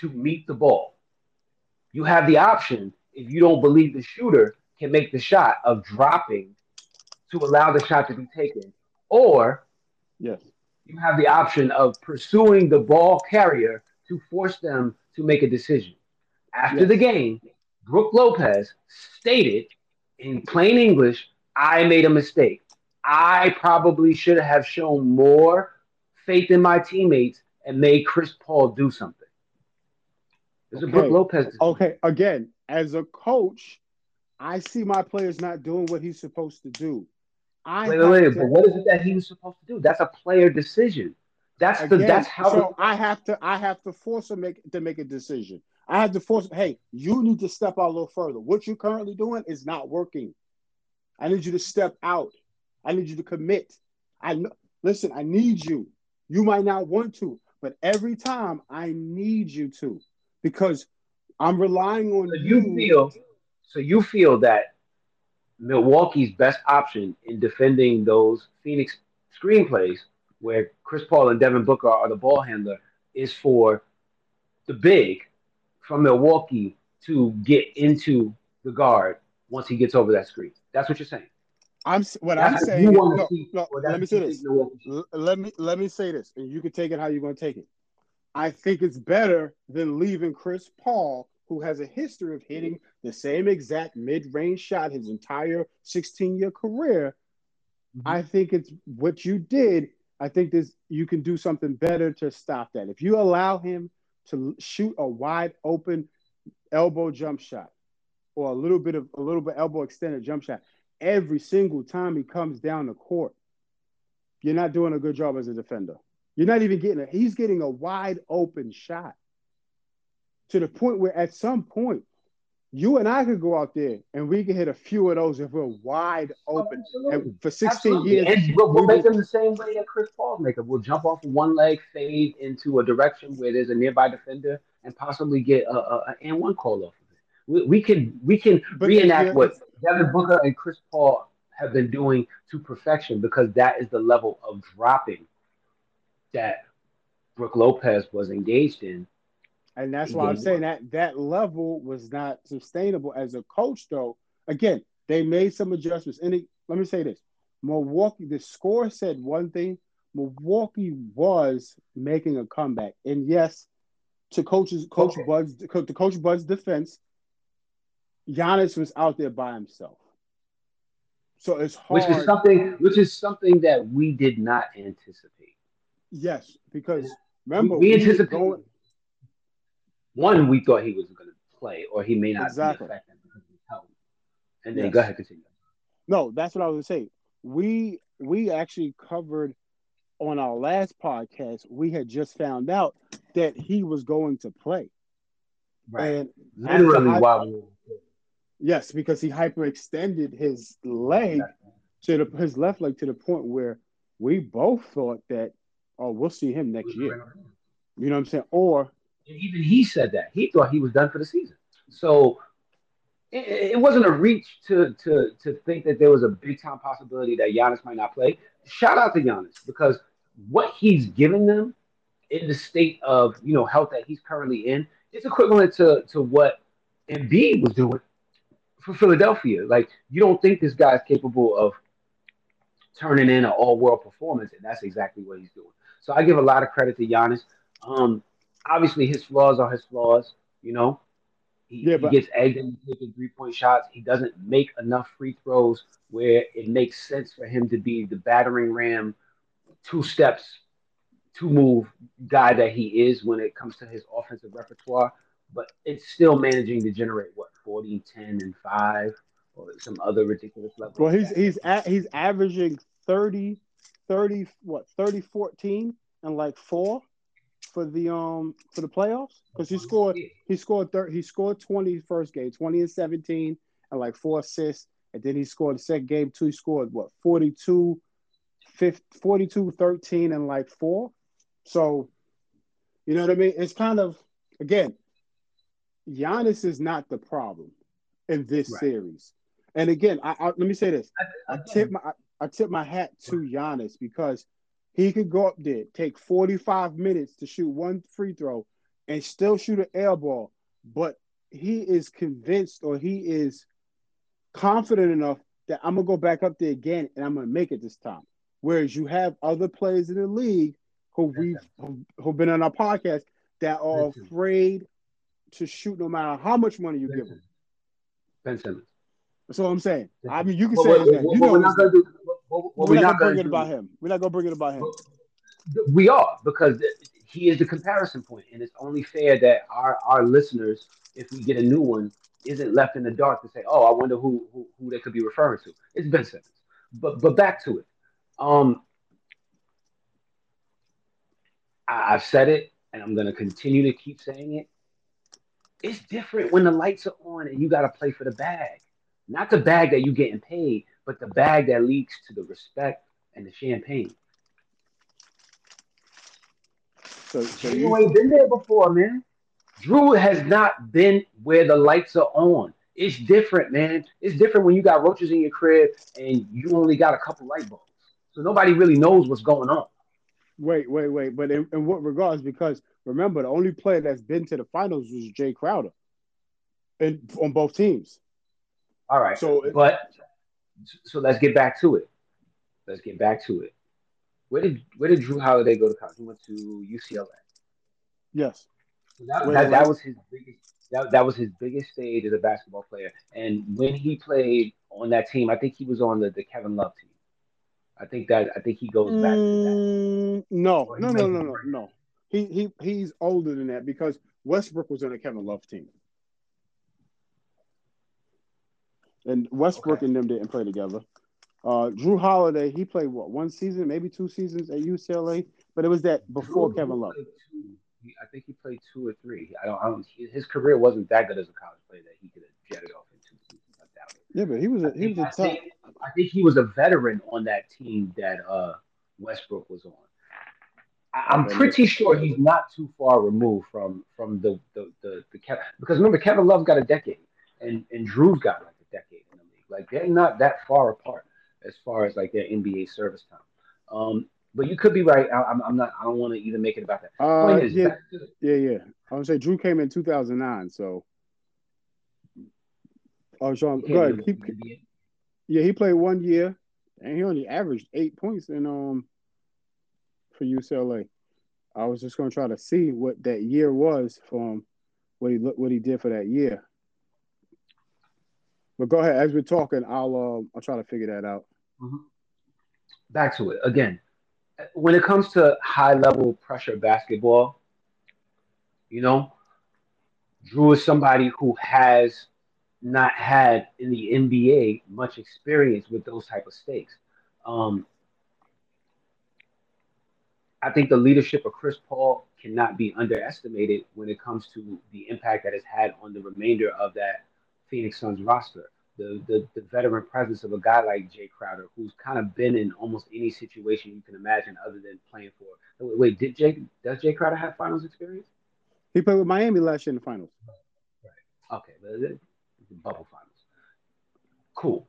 to meet the ball. You have the option, if you don't believe the shooter can make the shot, of dropping to allow the shot to be taken, or yes. you have the option of pursuing the ball carrier to force them to make a decision. After Yes. the game, Brooke Lopez stated in plain English, I made a mistake. I probably should have shown more faith in my teammates and made Chris Paul do something. This is Okay. Brooke Lopez. Okay, again, as a coach, I see my players not doing what he's supposed to do. I Wait, wait, wait. to- But what is it that he was supposed to do? That's a player decision. That's the that's how so I have to I have to force him make to make a decision. I have to force hey, you need to step out a little further. What you're currently doing is not working. I need you to step out. I need you to commit. I listen, I need you. You might not want to, but every time I need you to because I'm relying on So you feel so you feel that Milwaukee's best option in defending those Phoenix screenplays where Chris Paul and Devin Booker are the ball handler is for the big from Milwaukee to get into the guard once he gets over that screen. That's what you're saying. I'm what That's I'm saying. you no, see, no, let me say this. Milwaukee- let me let me say this, and you can take it how you're going to take it. I think it's better than leaving Chris Paul, who has a history of hitting the same exact mid-range shot his entire 16-year career. Mhm. I think it's what you did. I think this you can do something better to stop that. If you allow him to shoot a wide open elbow jump shot or a little bit of a little bit elbow extended jump shot every single time he comes down the court, you're not doing a good job as a defender. You're not even getting it. He's getting a wide open shot to the point where at some point you and I could go out there and we can hit a few of those if we're wide open. Absolutely. And for 16 Absolutely. years, And we'll, we'll we make them the same way that Chris Paul's make them. We'll jump off of one leg, fade into a direction where there's a nearby defender, and possibly get a, a, a and one call off of it. We, we can we can reenact yeah, what Devin Booker and Chris Paul have been doing to perfection because that is the level of dropping that Brooke Lopez was engaged in. And that's why I'm saying that that level was not sustainable as a coach, though. Again, they made some adjustments. And it, let me say this Milwaukee, the score said one thing, Milwaukee was making a comeback, and yes, to coaches Coach Okay. Bud's to Coach Bud's defense, Giannis was out there by himself. So it's hard. Which is something which is something that we did not anticipate. Yes, because remember we we anticipated going- one, we thought he was gonna play, or he may not Exactly. be effective because of his health. And then Yes. go ahead, continue. No, that's what I was gonna say. We we actually covered on our last podcast. We had just found out that he was going to play, Right. and Literally while we were yes, because he hyperextended his leg to the his left leg to the point where we both thought that oh we'll see him next year. You know what I'm saying? Or And even he said that he thought he was done for the season. So it, it wasn't a reach to to to think that there was a big time possibility that Giannis might not play. Shout out to Giannis because what he's giving them in the state of you know health that he's currently in is equivalent to to what Embiid was doing for Philadelphia. Like you don't think this guy's capable of turning in an all world performance, and that's exactly what he's doing. So I give a lot of credit to Giannis. Um, obviously his flaws are his flaws. You know, he, Yeah, he gets egged into taking three point shots. He doesn't make enough free throws where it makes sense for him to be the battering ram, two steps, two move guy that he is when it comes to his offensive repertoire. But it's still managing to generate what 40, 10, and five, or some other ridiculous level. well he's he's at, he's averaging 30, 30 what 30 14 and like four for the um for the playoffs? Because he scored he scored thir- he scored 20 first game 20 and 17 and like four assists. And then he scored the second game two he scored what 42 50, 42 13 and like four. So you know what i mean? It's kind of again Giannis is not the problem in this Right. series. And again I, I let me say this. I, I tip my I, I tip my hat to Giannis because he could go up there, take 45 minutes to shoot one free throw and still shoot an air ball, but he is convinced or he is confident enough that I'm gonna go back up there again and I'm gonna make it this time. Whereas you have other players in the league who we've who- who've been on our podcast that are Listen. afraid to shoot no matter how much money you give them. Ben Simmons. That's all I'm saying. I mean, you can What, say what, his name. You what know we're not gonna do. We're, we're not not gonna bring it about him. We're not gonna bring it about him. We are because he is the comparison point, and it's only fair that our our listeners, if we get a new one, isn't left in the dark to say, "Oh, I wonder who who, who they could be referring to." It's Ben Simmons. But but back to it. Um, I, I've said it, and I'm gonna continue to keep saying it. It's different when the lights are on and you got to play for the bag, not the bag that you're getting paid, but the bag that leads to the respect and the champagne. So, so you, ain't been there before, man. Jrue has not been where the lights are on. It's different, man. It's different when you got roaches in your crib and you only got a couple light bulbs. So nobody really knows what's going on. wait, wait, wait. But in, in what regards? Because remember, the only player that's been to the finals was Jae Crowder, and on both teams. All right. So But so let's get back to it. Let's get back to it. Where did where did Jrue Holiday go to college? He went to UCLA. yes, So that, Wait, that, wait. that was his biggest that, that was his biggest stage as a basketball player. And when he played on that team, I think he was on the, the Kevin Love team. I think that I think he goes back to that. Mm, no, no, no, no, no, no. He he he's older than that because Westbrook was on the Kevin Love team, and Westbrook Okay. and them didn't play together. Uh, Jrue Holiday, he played what one season, maybe two seasons at UCLA, but it was that before Jrue- Kevin Love. He- I think he played two or three. I don't. I don't. His career wasn't that good as a college player that he could have jetted off in two seasons. I doubt it. Yeah, but he was a, he was a I, top. think, I think he was a veteran on that team that uh, Westbrook was on. I, I'm pretty sure he's not too far removed from from the the the, the Kev- because remember Kevin Love's got a decade and and Jrue's got like decade in the league. Like they're not that far apart as far as like their NBA service time. Um, but you could be right. I, I'm, I'm not. I don't want to even make it about that. Uh, is, yeah, the- yeah, yeah. I would say Jrue came in 2009, so. Oh, Sean, go ahead. be Keep, in the NBA. Yeah, he played one year, and he only averaged eight points in um for UCLA. I was just going to try to see what that year was from what he what he did for that year. But go ahead. As we're talking, I'll uh, I'll try to figure that out. Mm-hmm. Back to it again. When it comes to high level pressure basketball, you know, Jrue is somebody who has not had in the NBA much experience with those type of stakes. Um, I think the leadership of Chris Paul cannot be underestimated when it comes to the impact that it's had on the remainder of that Phoenix Suns roster. The, the, the veteran presence of a guy like Jae Crowder, who's kind of been in almost any situation you can imagine other than playing for. Wait, did Jay does Jae Crowder have finals experience? He played with Miami last year in the finals. Right. Okay. The, the bubble finals. Cool.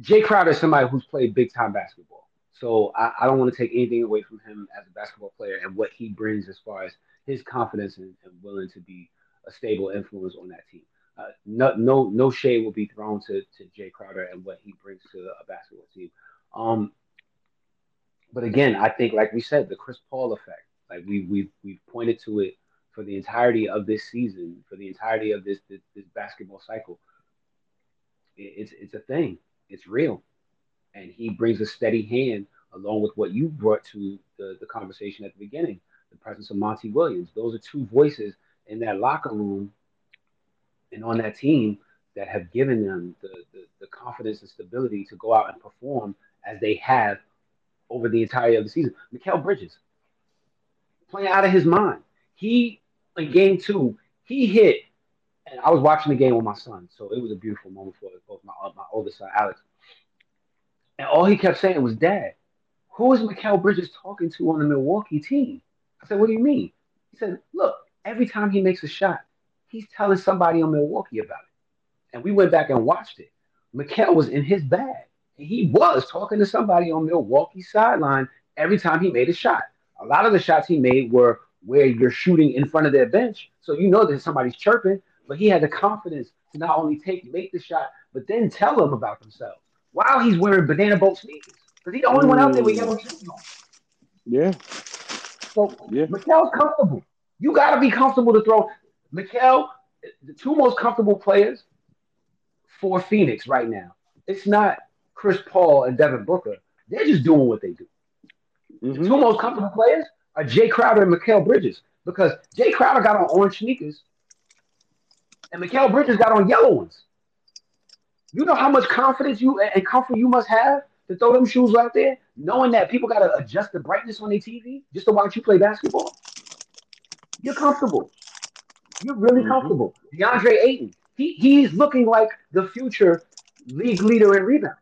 Jae Crowder is somebody who's played big time basketball. So I, I don't want to take anything away from him as a basketball player and what he brings as far as his confidence and, and willing to be a stable influence on that team. Uh, no, no, no shade will be thrown to, to Jae Crowder and what he brings to a basketball team. Um, but again, I think, like we said, the Chris Paul effect. Like we we we've pointed to it for the entirety of this season, for the entirety of this this, this basketball cycle. It, it's it's a thing. It's real, and he brings a steady hand along with what you brought to the the conversation at the beginning. The presence of Monty Williams. Those are two voices in that locker room and on that team that have given them the, the, the, confidence and stability to go out and perform as they have over the entirety of the season. Mikal Bridges playing out of his mind. He in game two, he hit, and I was watching the game with my son, so it was a beautiful moment for both my uh, my oldest son Alex. And all he kept saying was, "Dad, who is Mikal Bridges talking to on the Milwaukee team?" I said, "What do you mean?" He said, "Look, every time he makes a shot, he's telling somebody on Milwaukee about it. And we went back and watched it. Mikal was in his bag. He was talking to somebody on Milwaukee sideline every time he made a shot. A lot of the shots he made were where you're shooting in front of their bench. So you know that somebody's chirping, but he had the confidence to not only take make the shot, but then tell them about themselves while he's wearing banana boat sneakers. Because he's the only one out there with yellow shoes on. Yeah. So yeah. Mikal's comfortable. You gotta be comfortable to throw. Mikal, the two most comfortable players for Phoenix right now. It's not Chris Paul and Devin Booker. They're just doing what they do. Mm-hmm. The two most comfortable players are Jae Crowder and Mikal Bridges because Jae Crowder got on orange sneakers and Mikal Bridges got on yellow ones. You know how much confidence you and comfort you must have to throw them shoes out there, knowing that people got to adjust the brightness on their TV just to watch you play basketball. You're comfortable. You're really mm-hmm. comfortable. DeAndre Ayton, he, he's looking like the future league leader in rebound.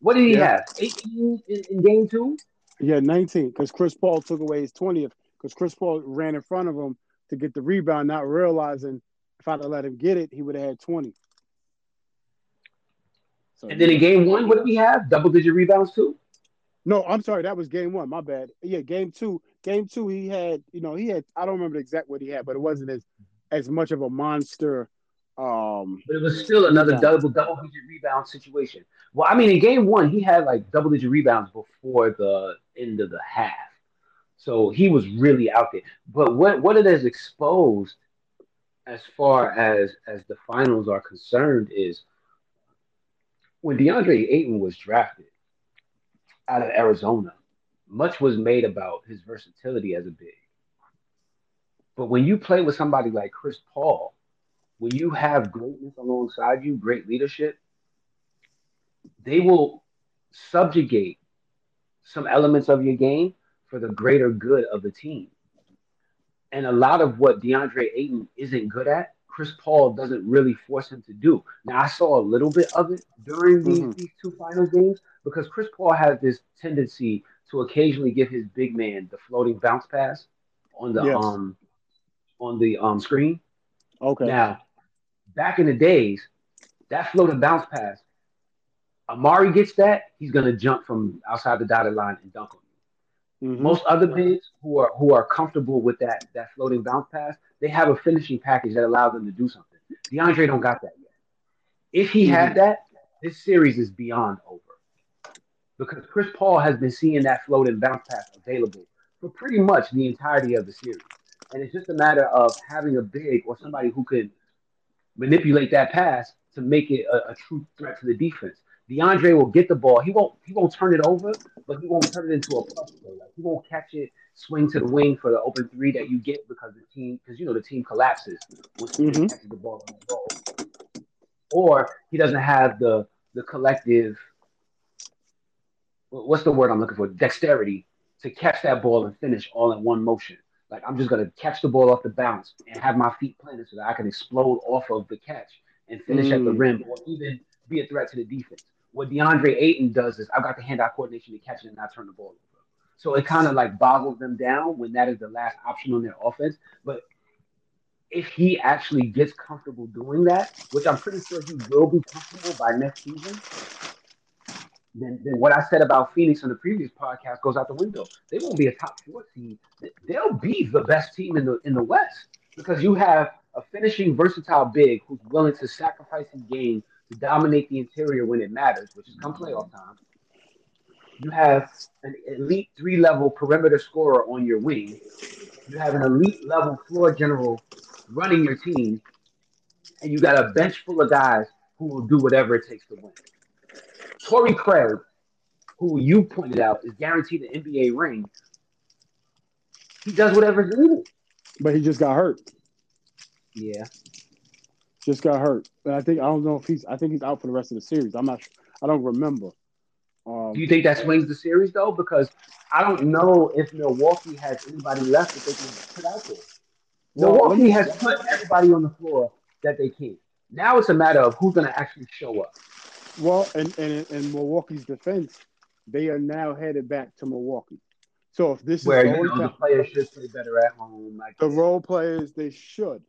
What did he yeah. have? 18 in, in, game two? Yeah, 19, because Chris Paul took away his 20th, because Chris Paul ran in front of him to get the rebound, not realizing if I'd have let him get it, he would have had 20. So, and then in game one, what did he have? Double digit rebounds too? No, I'm sorry, that was game one. My bad. Yeah, game two, Game two, he had, you know, he had. I don't remember the exact what he had, but it wasn't as as much of a monster. Um, but it was still another rebound. double double digit rebound situation. Well, I mean, in game one, he had like double digit rebounds before the end of the half, so he was really out there. But what what it has exposed, as far as as the finals are concerned, is when DeAndre Ayton was drafted out of Arizona much was made about his versatility as a big. But when you play with somebody like Chris Paul, when you have greatness alongside you, great leadership, they will subjugate some elements of your game for the greater good of the team. And a lot of what DeAndre Ayton isn't good at, Chris Paul doesn't really force him to do. Now, I saw a little bit of it during these, mm-hmm. these two final games because Chris Paul has this tendency to occasionally give his big man the floating bounce pass on the yes. um on the um screen. Okay. Now, back in the days, that floating bounce pass, Amar'e gets that, he's gonna jump from outside the dotted line and dunk on you. Mm-hmm. Most other bigs who are who are comfortable with that that floating bounce pass, they have a finishing package that allows them to do something. DeAndre don't got that yet. If he mm-hmm. had that, this series is beyond over. Because Chris Paul has been seeing that float and bounce pass available for pretty much the entirety of the series. And it's just a matter of having a big or somebody who can manipulate that pass to make it a, a true threat to the defense. DeAndre will get the ball. He won't he won't turn it over, but he won't turn it into a plus play. Like he won't catch it, swing to the wing for the open three that you get because the team because you know the team collapses when he Mhm. catches the ball on the ball. Or he doesn't have the the collective what's the word I'm looking for? Dexterity to catch that ball and finish all in one motion. Like I'm just gonna catch the ball off the bounce and have my feet planted so that I can explode off of the catch and finish at the Mm. rim or even be a threat to the defense. What DeAndre Ayton does is I've got the hand-eye coordination to catch it and not turn the ball over. So it kind of like boggles them down when that is the last option on their offense. But if he actually gets comfortable doing that, which I'm pretty sure he will be comfortable by next season, then, then what I said about Phoenix on the previous podcast goes out the window. They won't be a top four team. They'll be the best team in the in the West because you have a finishing versatile big who's willing to sacrifice his game to dominate the interior when it matters, which is come playoff time. You have an elite three level perimeter scorer on your wing. You have an elite level floor general running your team, and you got a bench full of guys who will do whatever it takes to win. Torrey Craig, who you pointed out is guaranteed an NBA ring, he does whatever's needed. But he just got hurt. Yeah. Just got hurt. But I think I don't know if he's. I think he's out for the rest of the series. I'm not. su- I don't remember. Um, Do you think that swings the series though? Because I don't know if Milwaukee has anybody left that they can put out there. well, Milwaukee me- has put everybody on the floor that they can. Now it's a matter of who's going to actually show up. Well, and and in Milwaukee's defense, they are now headed back to Milwaukee. So if this Where is the you know, the players should play better at home. The role players, they should.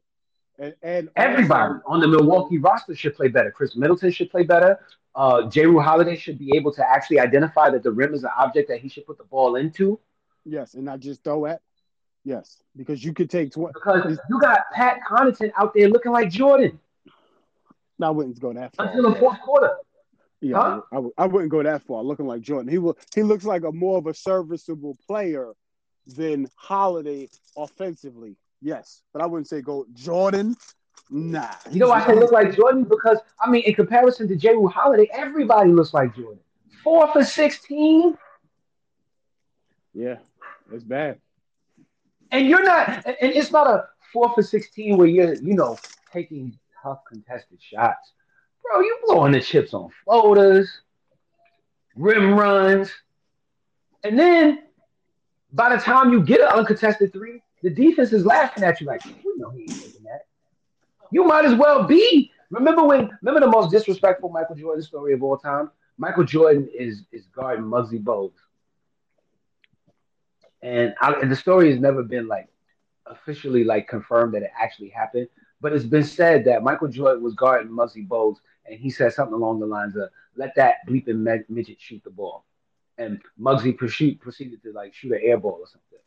And and everybody on the Milwaukee roster should play better. Chris Middleton should play better. Uh, Jrue Holiday should be able to actually identify that the rim is an object that he should put the ball into. Yes, and not just throw at. Yes, because you could take twenty. Because you got Pat Connaughton out there looking like Jordan I wouldn't go that far. until the fourth quarter. Yeah, Huh? I, would, I wouldn't go that far. Looking like Jordan, he will. He looks like a more of a serviceable player than Holiday offensively. Yes, but I wouldn't say go Jordan. Nah, You know why I say look like Jordan? Because I mean, in comparison to Jrue Holiday, everybody looks like Jordan. Four for sixteen, Yeah, it's bad. and you're not. And and it's not a four for sixteen where you're, you know, taking tough contested shots, bro. You blowing the chips on floaters, rim runs, and then by the time you get an uncontested three, the defense is laughing at you like, we know he ain't taking that. You might as well be. Remember when? Remember the most disrespectful Michael Jordan story of all time? Michael Jordan is is guarding Muggsy Bogues, and, I, and the story has never been like officially like confirmed that it actually happened. But it's been said that Michael Jordan was guarding Muggsy Bogues, and he said something along the lines of, "Let that bleeping midget shoot the ball," and Muggsy proceed, proceeded to like shoot an air ball or something.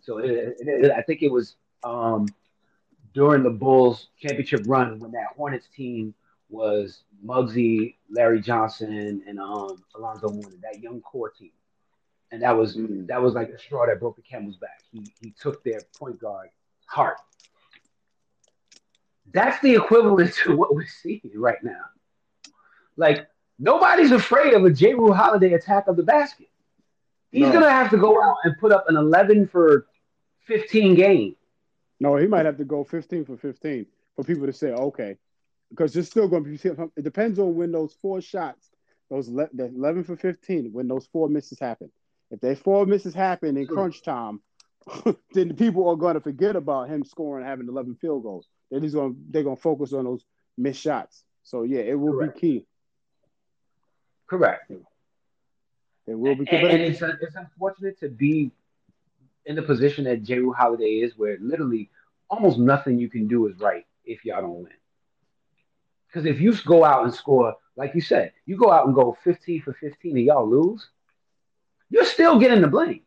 So it, it, it- I think it was um, during the Bulls championship run when that Hornets team was Muggsy, Larry Johnson, and um, Alonzo Mourning, that young core team. And that was Mhm. that was like the straw that broke the camel's back. He he took their point guard heart. That's the equivalent to what we're seeing right now. Like nobody's afraid of a Jrue Holiday attack of the basket. He's No. gonna have to go out and put up an 11 for 15 game. No, he might have to go 15 for 15 for people to say, okay, because there's still going to be. It depends on when those four shots, those le- the 11 for 15, when those four misses happen. If they four misses happen in crunch time, then the people are going to forget about him scoring having 11 field goals. They're just going. To, they're going to focus on those missed shots. So yeah, it will Correct. be key. Correct. It will be. And, and it's, it's unfortunate to be in the position that Jrue Holiday is, where literally almost nothing you can do is right if y'all don't win. Because if you go out and score, like you said, you go out and go 15 for 15 and y'all lose, you're still getting the blame.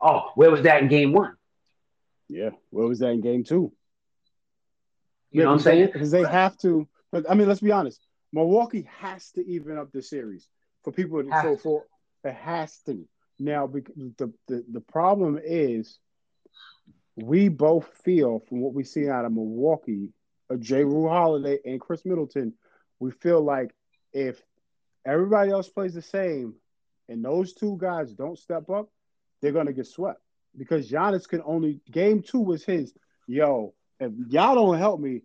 Oh, where was that in game one? yeah, where was that in game two? You know what I'm saying? Because they have to. But I mean, let's be honest. Milwaukee has to even up the series for people to so for it has to. Now because the, the the problem is we both feel from what we see out of Milwaukee, uh, Jrue Holiday and Chris Middleton, we feel like if everybody else plays the same and those two guys don't step up, they're gonna get swept because Giannis can only game two was his. Yo, if y'all don't help me,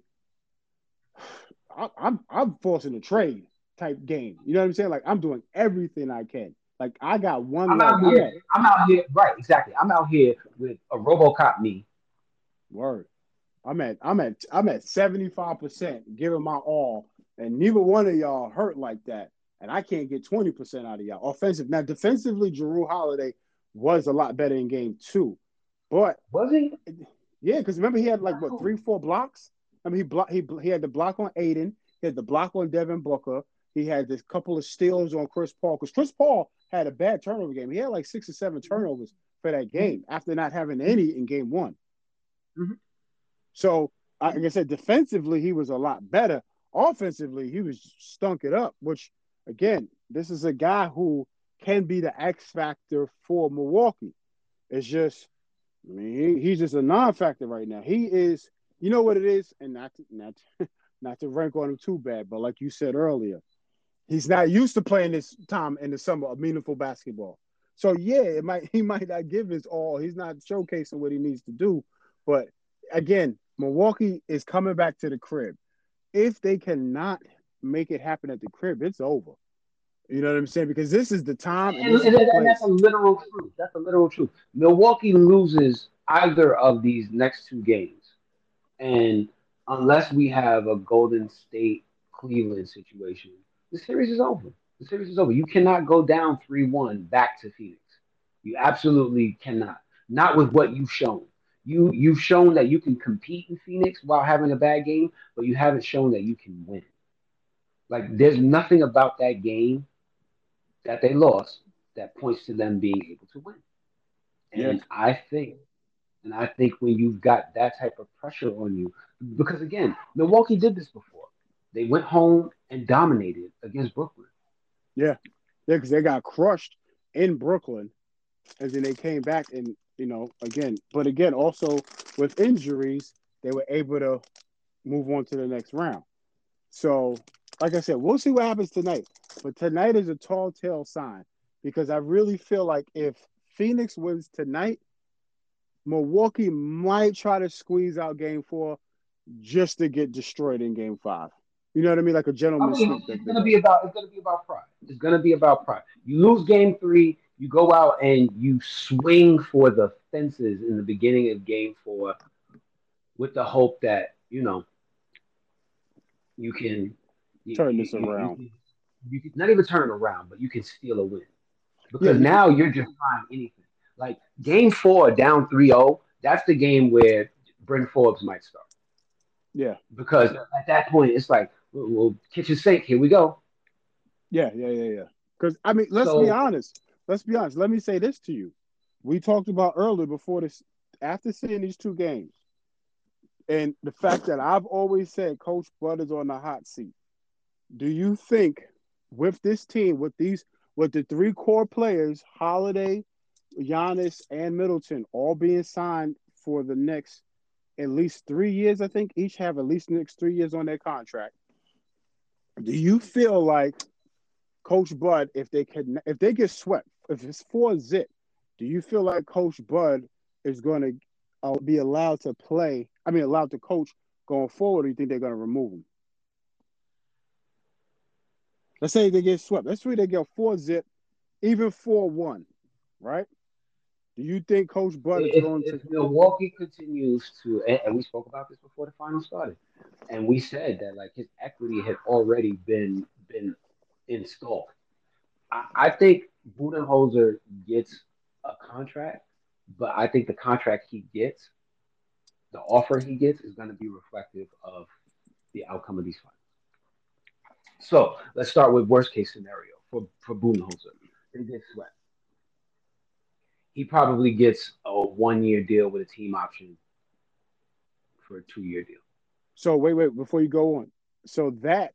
I, I'm I'm forcing a trade type game. You know what I'm saying? Like I'm doing everything I can. Like I got one. I'm out here. I'm out here. Right, exactly. I'm out here with a RoboCop me. Word. I'm at I'm at I'm at 75% giving my all, and neither one of y'all hurt like that. And I can't get 20% out of y'all. Offensive. Now defensively, Jrue Holiday was a lot better in game two. But Was he? yeah, because remember he had like what three, four blocks? I mean he he he had the block on Ayton, he had the block on Devin Booker, he had this couple of steals on Chris Paul. Because Chris Paul had a bad turnover game. He had like six or seven turnovers for that game after not having any in game one. Mhm. So, I- like I said, defensively, he was a lot better. Offensively, he was stunk it up, which, again, this is a guy who can be the X factor for Milwaukee. It's just, I mean, he, he's just a non factor right now. He is, you know what it is, and not to, not, not to rank on him too bad, but like you said earlier, he's not used to playing this time in the summer of meaningful basketball. So yeah, it might he might not give his all. He's not showcasing what he needs to do. But again, Milwaukee is coming back to the crib. If they cannot make it happen at the crib, it's over. You know what I'm saying? Because this is the time and And, and- the and that's a literal truth. That's a literal truth. Milwaukee loses either of these next two games, and unless we have a Golden State Cleveland situation, the series is over. The series is over. You cannot go down three one back to Phoenix. You absolutely cannot. Not with what you've shown. You you've shown that you can compete in Phoenix while having a bad game, but you haven't shown that you can win. Like there's nothing about that game that they lost that points to them being able to win. And Yeah. I think, and I think when you've got that type of pressure on you, because again, Milwaukee did this before. They went home and dominated against Brooklyn. Yeah, yeah, because they got crushed in Brooklyn, and then they came back and you know again, but again also with injuries, they were able to move on to the next round. So, like I said, we'll see what happens tonight. But tonight is a tall tale sign because I really feel like if Phoenix wins tonight, Milwaukee might try to squeeze out Game Four just to get destroyed in Game Five. You know what I mean? Like a I gentleman's mean, it's gonna be about it's gonna be about pride. It's gonna be about pride. You lose game three, you go out and you swing for the fences in the beginning of game four with the hope that, you know, you can you- Turn this you- you around. You can not even turn it around, but you can steal a win. Because Yeah, now you're just trying anything. Like game four, down 3-0, that's the game where Bryn Forbes might start. Yeah. Because at that point, it's like, well, well, kitchen sink, here we go. Yeah, yeah, yeah, yeah. Because I mean, let's So- be honest. Let's be honest. Let me say this to you. We talked about earlier before this, after seeing these two games, and the fact that I've always said Coach Bud is on the hot seat. Do you think with this team, with these, with the three core players, Holiday, Giannis, and Middleton, all being signed for the next at least three years? I think each have at least next three years on their contract. Do you feel like Coach Bud, if they can, if they get swept, if it's four zip, do you feel like Coach Bud is going to uh, be allowed to play? I mean, allowed to coach going forward? Or do you think they're going to remove him? Let's say they get swept. Let's say they get four zip, even four one, right? Do you think Coach Bud is if, going if to? Milwaukee continues to, and, and we spoke about this before the final started, and we said that like his equity had already been been installed. I, I think Budenholzer gets a contract, but I think the contract he gets, the offer he gets, is going to be reflective of the outcome of these finals. So let's start with worst case scenario for for Budenholzer. They get swept he probably gets a one year deal with a team option for a two year deal. So wait, wait, before you go on. So that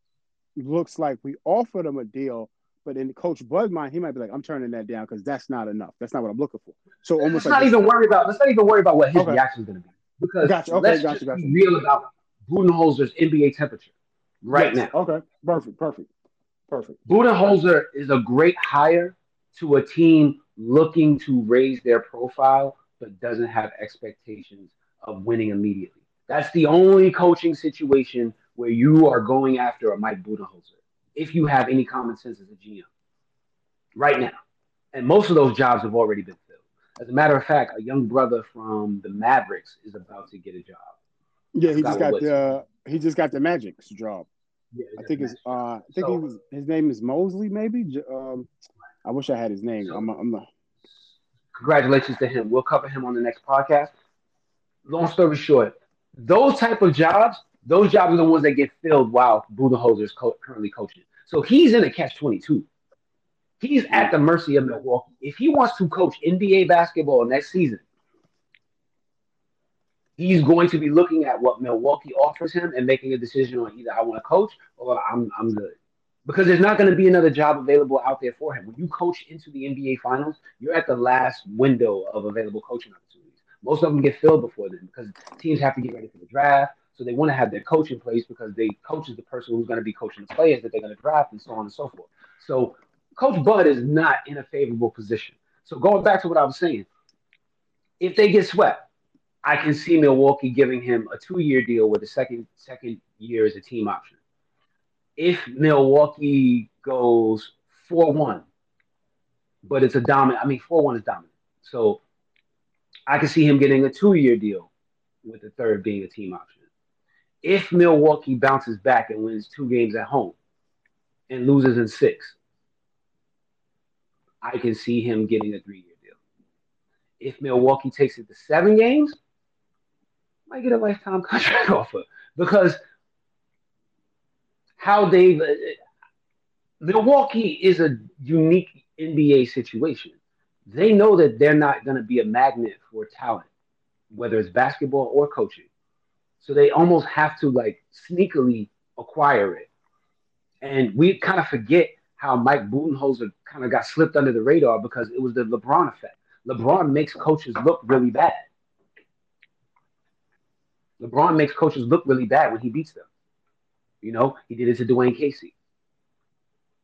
looks like we offered him a deal, but in Coach Bud's mind, he might be like, I'm turning that down because that's not enough. That's not what I'm looking for. So almost let's like not even worry about let's not even worry about what his Okay. reaction is going to be because Gotcha. Okay, let's gotcha, just gotcha. be real about Budenholzer's NBA temperature right Yes. now. Okay, perfect, perfect, perfect. Budenholzer is a great hire to a team looking to raise their profile but doesn't have expectations of winning immediately. That's the only coaching situation where you are going after a Mike Budenholzer if you have any common sense as a GM right now. And most of those jobs have already been filled. As a matter of fact, a young brother from the Mavericks is about to get a job. Yeah, he just got the he just got the Magic's job. Yeah, I think it's uh I think So- he was his name is Mosley maybe. Um, I wish I had his name. So- I'm I'm a, congratulations to him. We'll cover him on the next podcast. Long story short, those type of jobs, those jobs are the ones that get filled while Budenholzer is co- currently coaching. So he's in a catch twenty two. He's at the mercy of Milwaukee. If he wants to coach NBA basketball next season, he's going to be looking at what Milwaukee offers him and making a decision on either I want to coach or I'm I'm good. Because there's not going to be another job available out there for him. When you coach into the NBA finals, you're at the last window of available coaching opportunities. Most of them get filled before then because teams have to get ready for the draft. So they want to have their coach in place because they coach is the person who's going to be coaching the players that they're going to draft and so on and so forth. So Coach Bud is not in a favorable position. So going back to what I was saying, if they get swept, I can see Milwaukee giving him a two-year deal with a second second year as a team option. If Milwaukee goes four-one, but it's a dominant, I mean four-one is dominant. So I can see him getting a two-year deal with the third being a team option. If Milwaukee bounces back and wins two games at home and loses in six, I can see him getting a three-year deal. If Milwaukee takes it to seven games, might get a lifetime contract offer because how they've uh, Milwaukee is a unique NBA situation. They know that they're not going to be a magnet for talent, whether it's basketball or coaching. So they almost have to like sneakily acquire it. And we kind of forget how Mike Budenholzer kind of got slipped under the radar because it was the LeBron effect. LeBron makes coaches look really bad. LeBron makes coaches look really bad when he beats them. You know, he did it to Dwane Casey.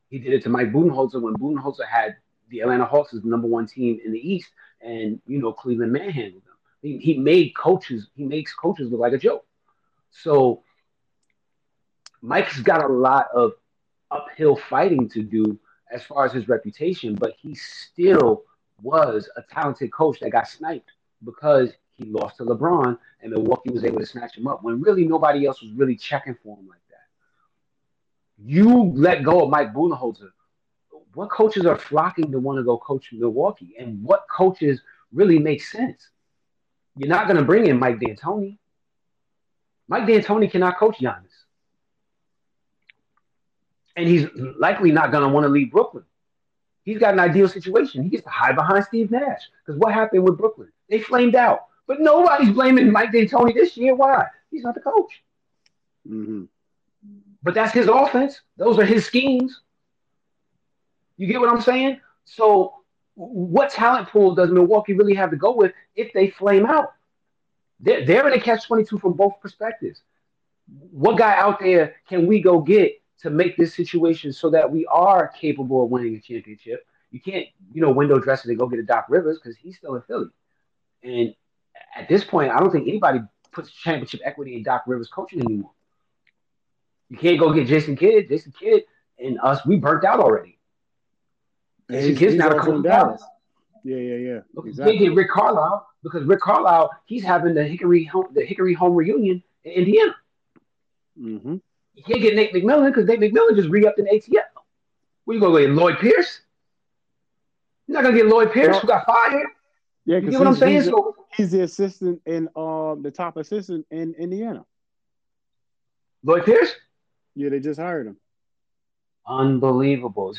He did it to Mike Budenholzer when Budenholzer had the Atlanta Hawks as the number one team in the East, and you know Cleveland manhandled them. He, he made coaches. He makes coaches look like a joke. So Mike's got a lot of uphill fighting to do as far as his reputation, but he still was a talented coach that got sniped because he lost to LeBron and Milwaukee was able to snatch him up when really nobody else was really checking for him like. You let go of Mike Budenholzer. What coaches are flocking to want to go coach Milwaukee? And what coaches really make sense? You're not going to bring in Mike D'Antoni. Mike D'Antoni cannot coach Giannis. And he's likely not going to want to leave Brooklyn. He's got an ideal situation. He gets to hide behind Steve Nash. Because what happened with Brooklyn? They flamed out. But nobody's blaming Mike D'Antoni this year. Why? He's not the coach. mhm. But that's his offense. Those are his schemes. You get what I'm saying? So, what talent pool does Milwaukee really have to go with if they flame out? They're, they're in a catch 22 from both perspectives. What guy out there can we go get to make this situation so that we are capable of winning a championship? You can't, you know, window dress it and go get a Doc Rivers because he's still in Philly. And at this point, I don't think anybody puts championship equity in Doc Rivers coaching anymore. You can't go get Jason Kidd. Jason Kidd and us, we burnt out already. And Jason Kidd's not a coach Dallas. Yeah, yeah, yeah. Look, Exactly. You can't get Rick Carlisle because Rick Carlisle, he's having the Hickory home, the Hickory home reunion in Indiana. Mm-hmm. You can't get Nate McMillan because Nate McMillan just re-upped in ATL. Where you gonna get Lloyd Pierce? You're not gonna get Lloyd Pierce No. who got fired. Yeah, You because get what I'm saying? He's, So he's the assistant in um the top assistant in Indiana. Lloyd Pierce, Yeah, they just hired him. unbelievable.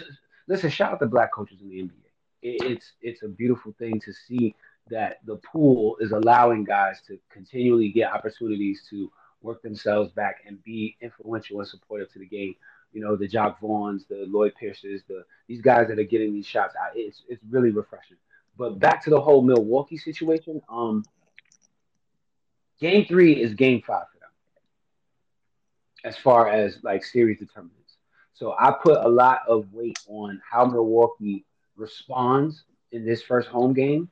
Listen, shout out to black coaches in the NBA. It's it's a beautiful thing to see that the pool is allowing guys to continually get opportunities to work themselves back and be influential and supportive to the game. you know, the Jacque Vaughns, the Lloyd Pierces, the these guys that are getting these shots. It's it's really refreshing. But back to the whole Milwaukee situation. Um, game three is game five as far as like series determinants. So I put a lot of weight on how Milwaukee responds in this first home game.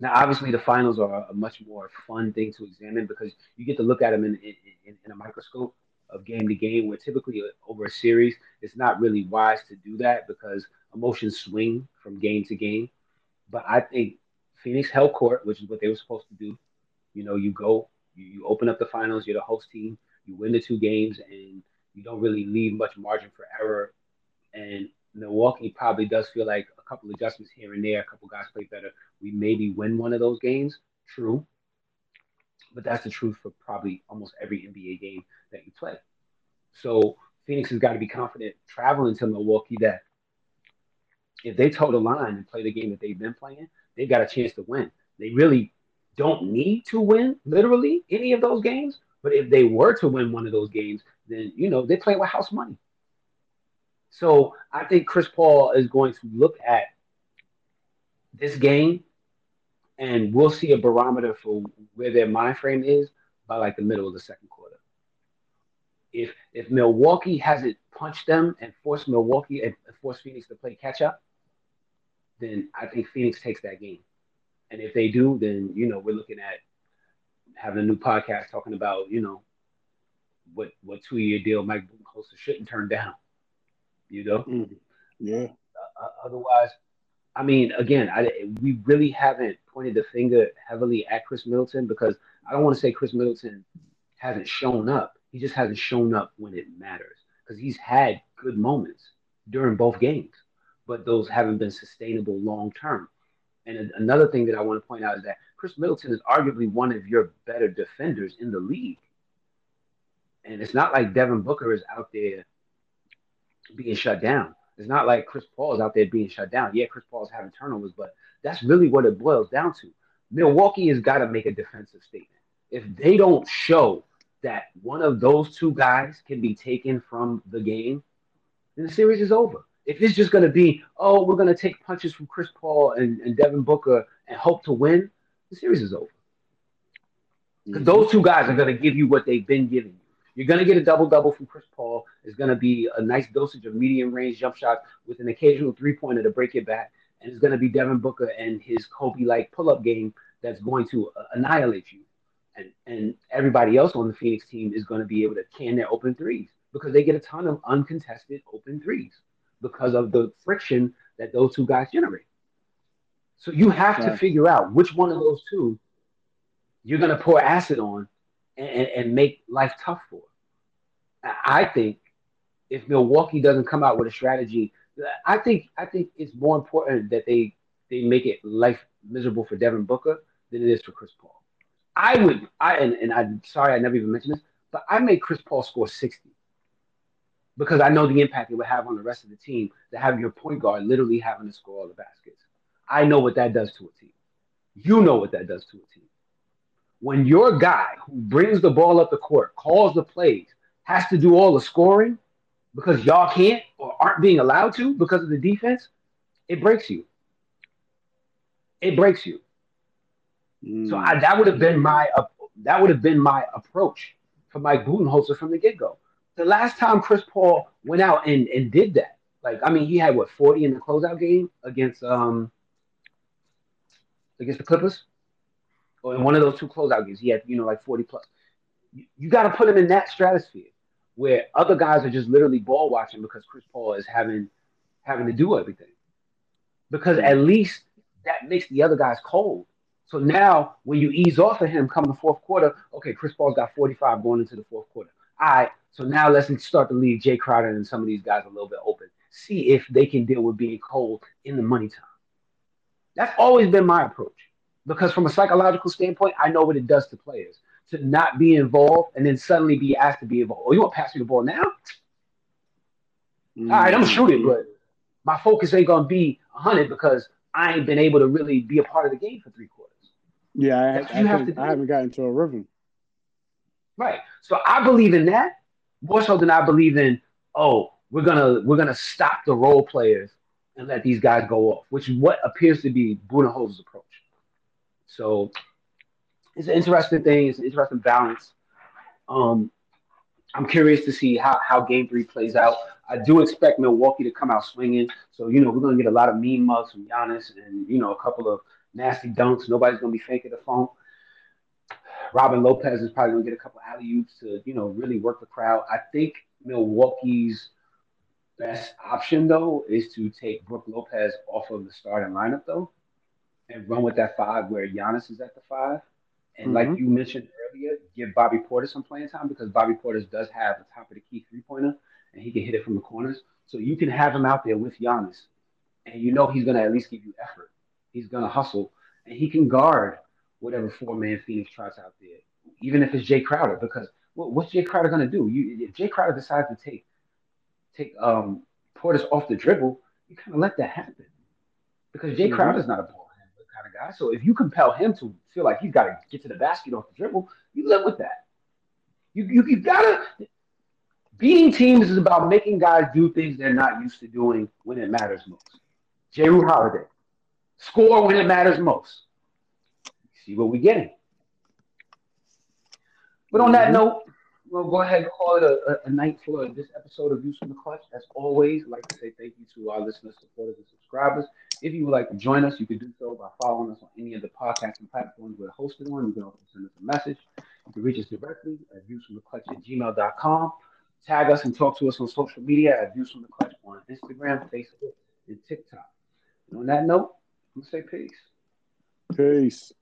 Now, obviously, the finals are a much more fun thing to examine because you get to look at them in, in, in a microscope of game to game, where typically uh, over a series, it's not really wise to do that because emotions swing from game to game. But I think Phoenix held court, which is what they were supposed to do. You know, you go, you, you open up the finals, you're the host team, you win the two games, and you don't really leave much margin for error. And Milwaukee probably does feel like a couple adjustments here and there, a couple guys play better. We maybe win one of those games. True. But that's the truth for probably almost every NBA game that you play. So Phoenix has got to be confident traveling to Milwaukee that if they toe the line and play the game that they've been playing, they've got a chance to win. They really don't need to win literally any of those games. But if they were to win one of those games, then you know they play with house money. So I think Chris Paul is going to look at this game, and we'll see a barometer for where their mind frame is by like the middle of the second quarter. If if Milwaukee hasn't punched them and forced Milwaukee and forced Phoenix to play catch up, then I think Phoenix takes that game. And if they do, then you know we're looking at having a new podcast talking about you know what what two year deal Mike Budenholzer shouldn't turn down. You know, mm, yeah. Uh, otherwise, I mean, again, I we really haven't pointed the finger heavily at Khris Middleton because I don't want to say Khris Middleton hasn't shown up. He just hasn't shown up when it matters because he's had good moments during both games, but those haven't been sustainable long term. And another thing that I want to point out is that Khris Middleton is arguably one of your better defenders in the league. And it's not like Devin Booker is out there being shut down. It's not like Chris Paul is out there being shut down. Yeah, Chris Paul is having turnovers, but that's really what it boils down to. Milwaukee has got to make a defensive statement. If they don't show that one of those two guys can be taken from the game, then the series is over. If it's just going to be, oh, we're going to take punches from Chris Paul and, and Devin Booker and hope to win, the series is over. Because mm-hmm. those two guys are going to give you what they've been giving you. You're going to get a double double from Chris Paul. It's going to be a nice dosage of medium range jump shots with an occasional three pointer to break it back. And it's going to be Devin Booker and his Kobe like pull up game that's going to uh, annihilate you. And, and everybody else on the Phoenix team is going to be able to can their open threes because they get a ton of uncontested open threes because of the friction that those two guys generate. So you have to figure out which one of those two you're going to pour acid on and, and make life tough for. I think if Milwaukee doesn't come out with a strategy, I think I think it's more important that they they make it life miserable for Devin Booker than it is for Chris Paul. I would I and, and I'm sorry I never even mentioned this, but I made Chris Paul score 60 because I know the impact it would have on the rest of the team to have your point guard literally having to score all the baskets. I know what that does to a team. You know what that does to a team. When your guy who brings the ball up the court, calls the plays, has to do all the scoring because y'all can't or aren't being allowed to because of the defense, it breaks you. It breaks you. Mm. So I, that would have been my uh, that would have been my approach for Mike Budenholzer from the get go. The last time Chris Paul went out and, and did that, like I mean, he had what forty in the closeout game against um against the Clippers, or in one of those two closeout games, he had you know like forty plus. You, you got to put him in that stratosphere where other guys are just literally ball watching because Chris Paul is having having to do everything. Because at least that makes the other guys cold. So now when you ease off of him coming the fourth quarter, okay, Chris Paul's got 45 going into the fourth quarter. All right, so now let's start to leave Jae Crowder and some of these guys a little bit open. See if they can deal with being cold in the money time. That's always been my approach. Because from a psychological standpoint, I know what it does to players to not be involved and then suddenly be asked to be involved. Oh, you want to pass me the ball now? Mm-hmm. All right, I'm shooting, but my focus ain't gonna be 100 because I ain't been able to really be a part of the game for three quarters. Yeah, I, I, think, I haven't gotten to a rhythm. Right. So I believe in that more so than I believe in. oh, we're gonna we're gonna stop the role players and let these guys go off, which is what appears to be Budenholzer's approach. So it's an interesting thing. It's an interesting balance. Um, I'm curious to see how, how game three plays out. I do expect Milwaukee to come out swinging. So, you know, we're going to get a lot of mean mugs from Giannis and, you know, a couple of nasty dunks. Nobody's going to be faking the phone. Robin Lopez is probably going to get a couple alley oops to, you know, really work the crowd. I think Milwaukee's best option, though, is to take Brook Lopez off of the starting lineup, though, and run with that five where Giannis is at the five. And mm-hmm. like you mentioned earlier, give Bobby Portis some playing time because Bobby Portis does have the top of the key three pointer and he can hit it from the corners. So you can have him out there with Giannis, and you know he's going to at least give you effort. He's going to hustle, and he can guard whatever four man Phoenix tries out there, even if it's Jae Crowder. Because what's Jae Crowder going to do? You, if Jae Crowder decides to take take um, Portis off the dribble, you kind of let that happen because Jae mm-hmm. Crowder's not a ball handler kind of guy. So if you compel him to feel like he's got to get to the basket off the dribble, you live with that. You you, you gotta beating teams is about making guys do things they're not used to doing when it matters most. Jrue Holiday, score when it matters most. See what we're getting. But on that mm-hmm. note, we'll go ahead and call it a, a, night for this episode of Views from the Clutch. As always, I'd like to say thank you to our listeners, supporters, and subscribers. If you would like to join us, you can do so by following us on any of the podcasting platforms we're hosted on. You can also send us a message. You can reach us directly at viewsfromtheclutch at gmail.com. Tag us and talk to us on social media at Views from the Clutch on Instagram, Facebook, and TikTok. And on that note, I'm going to say peace. Peace.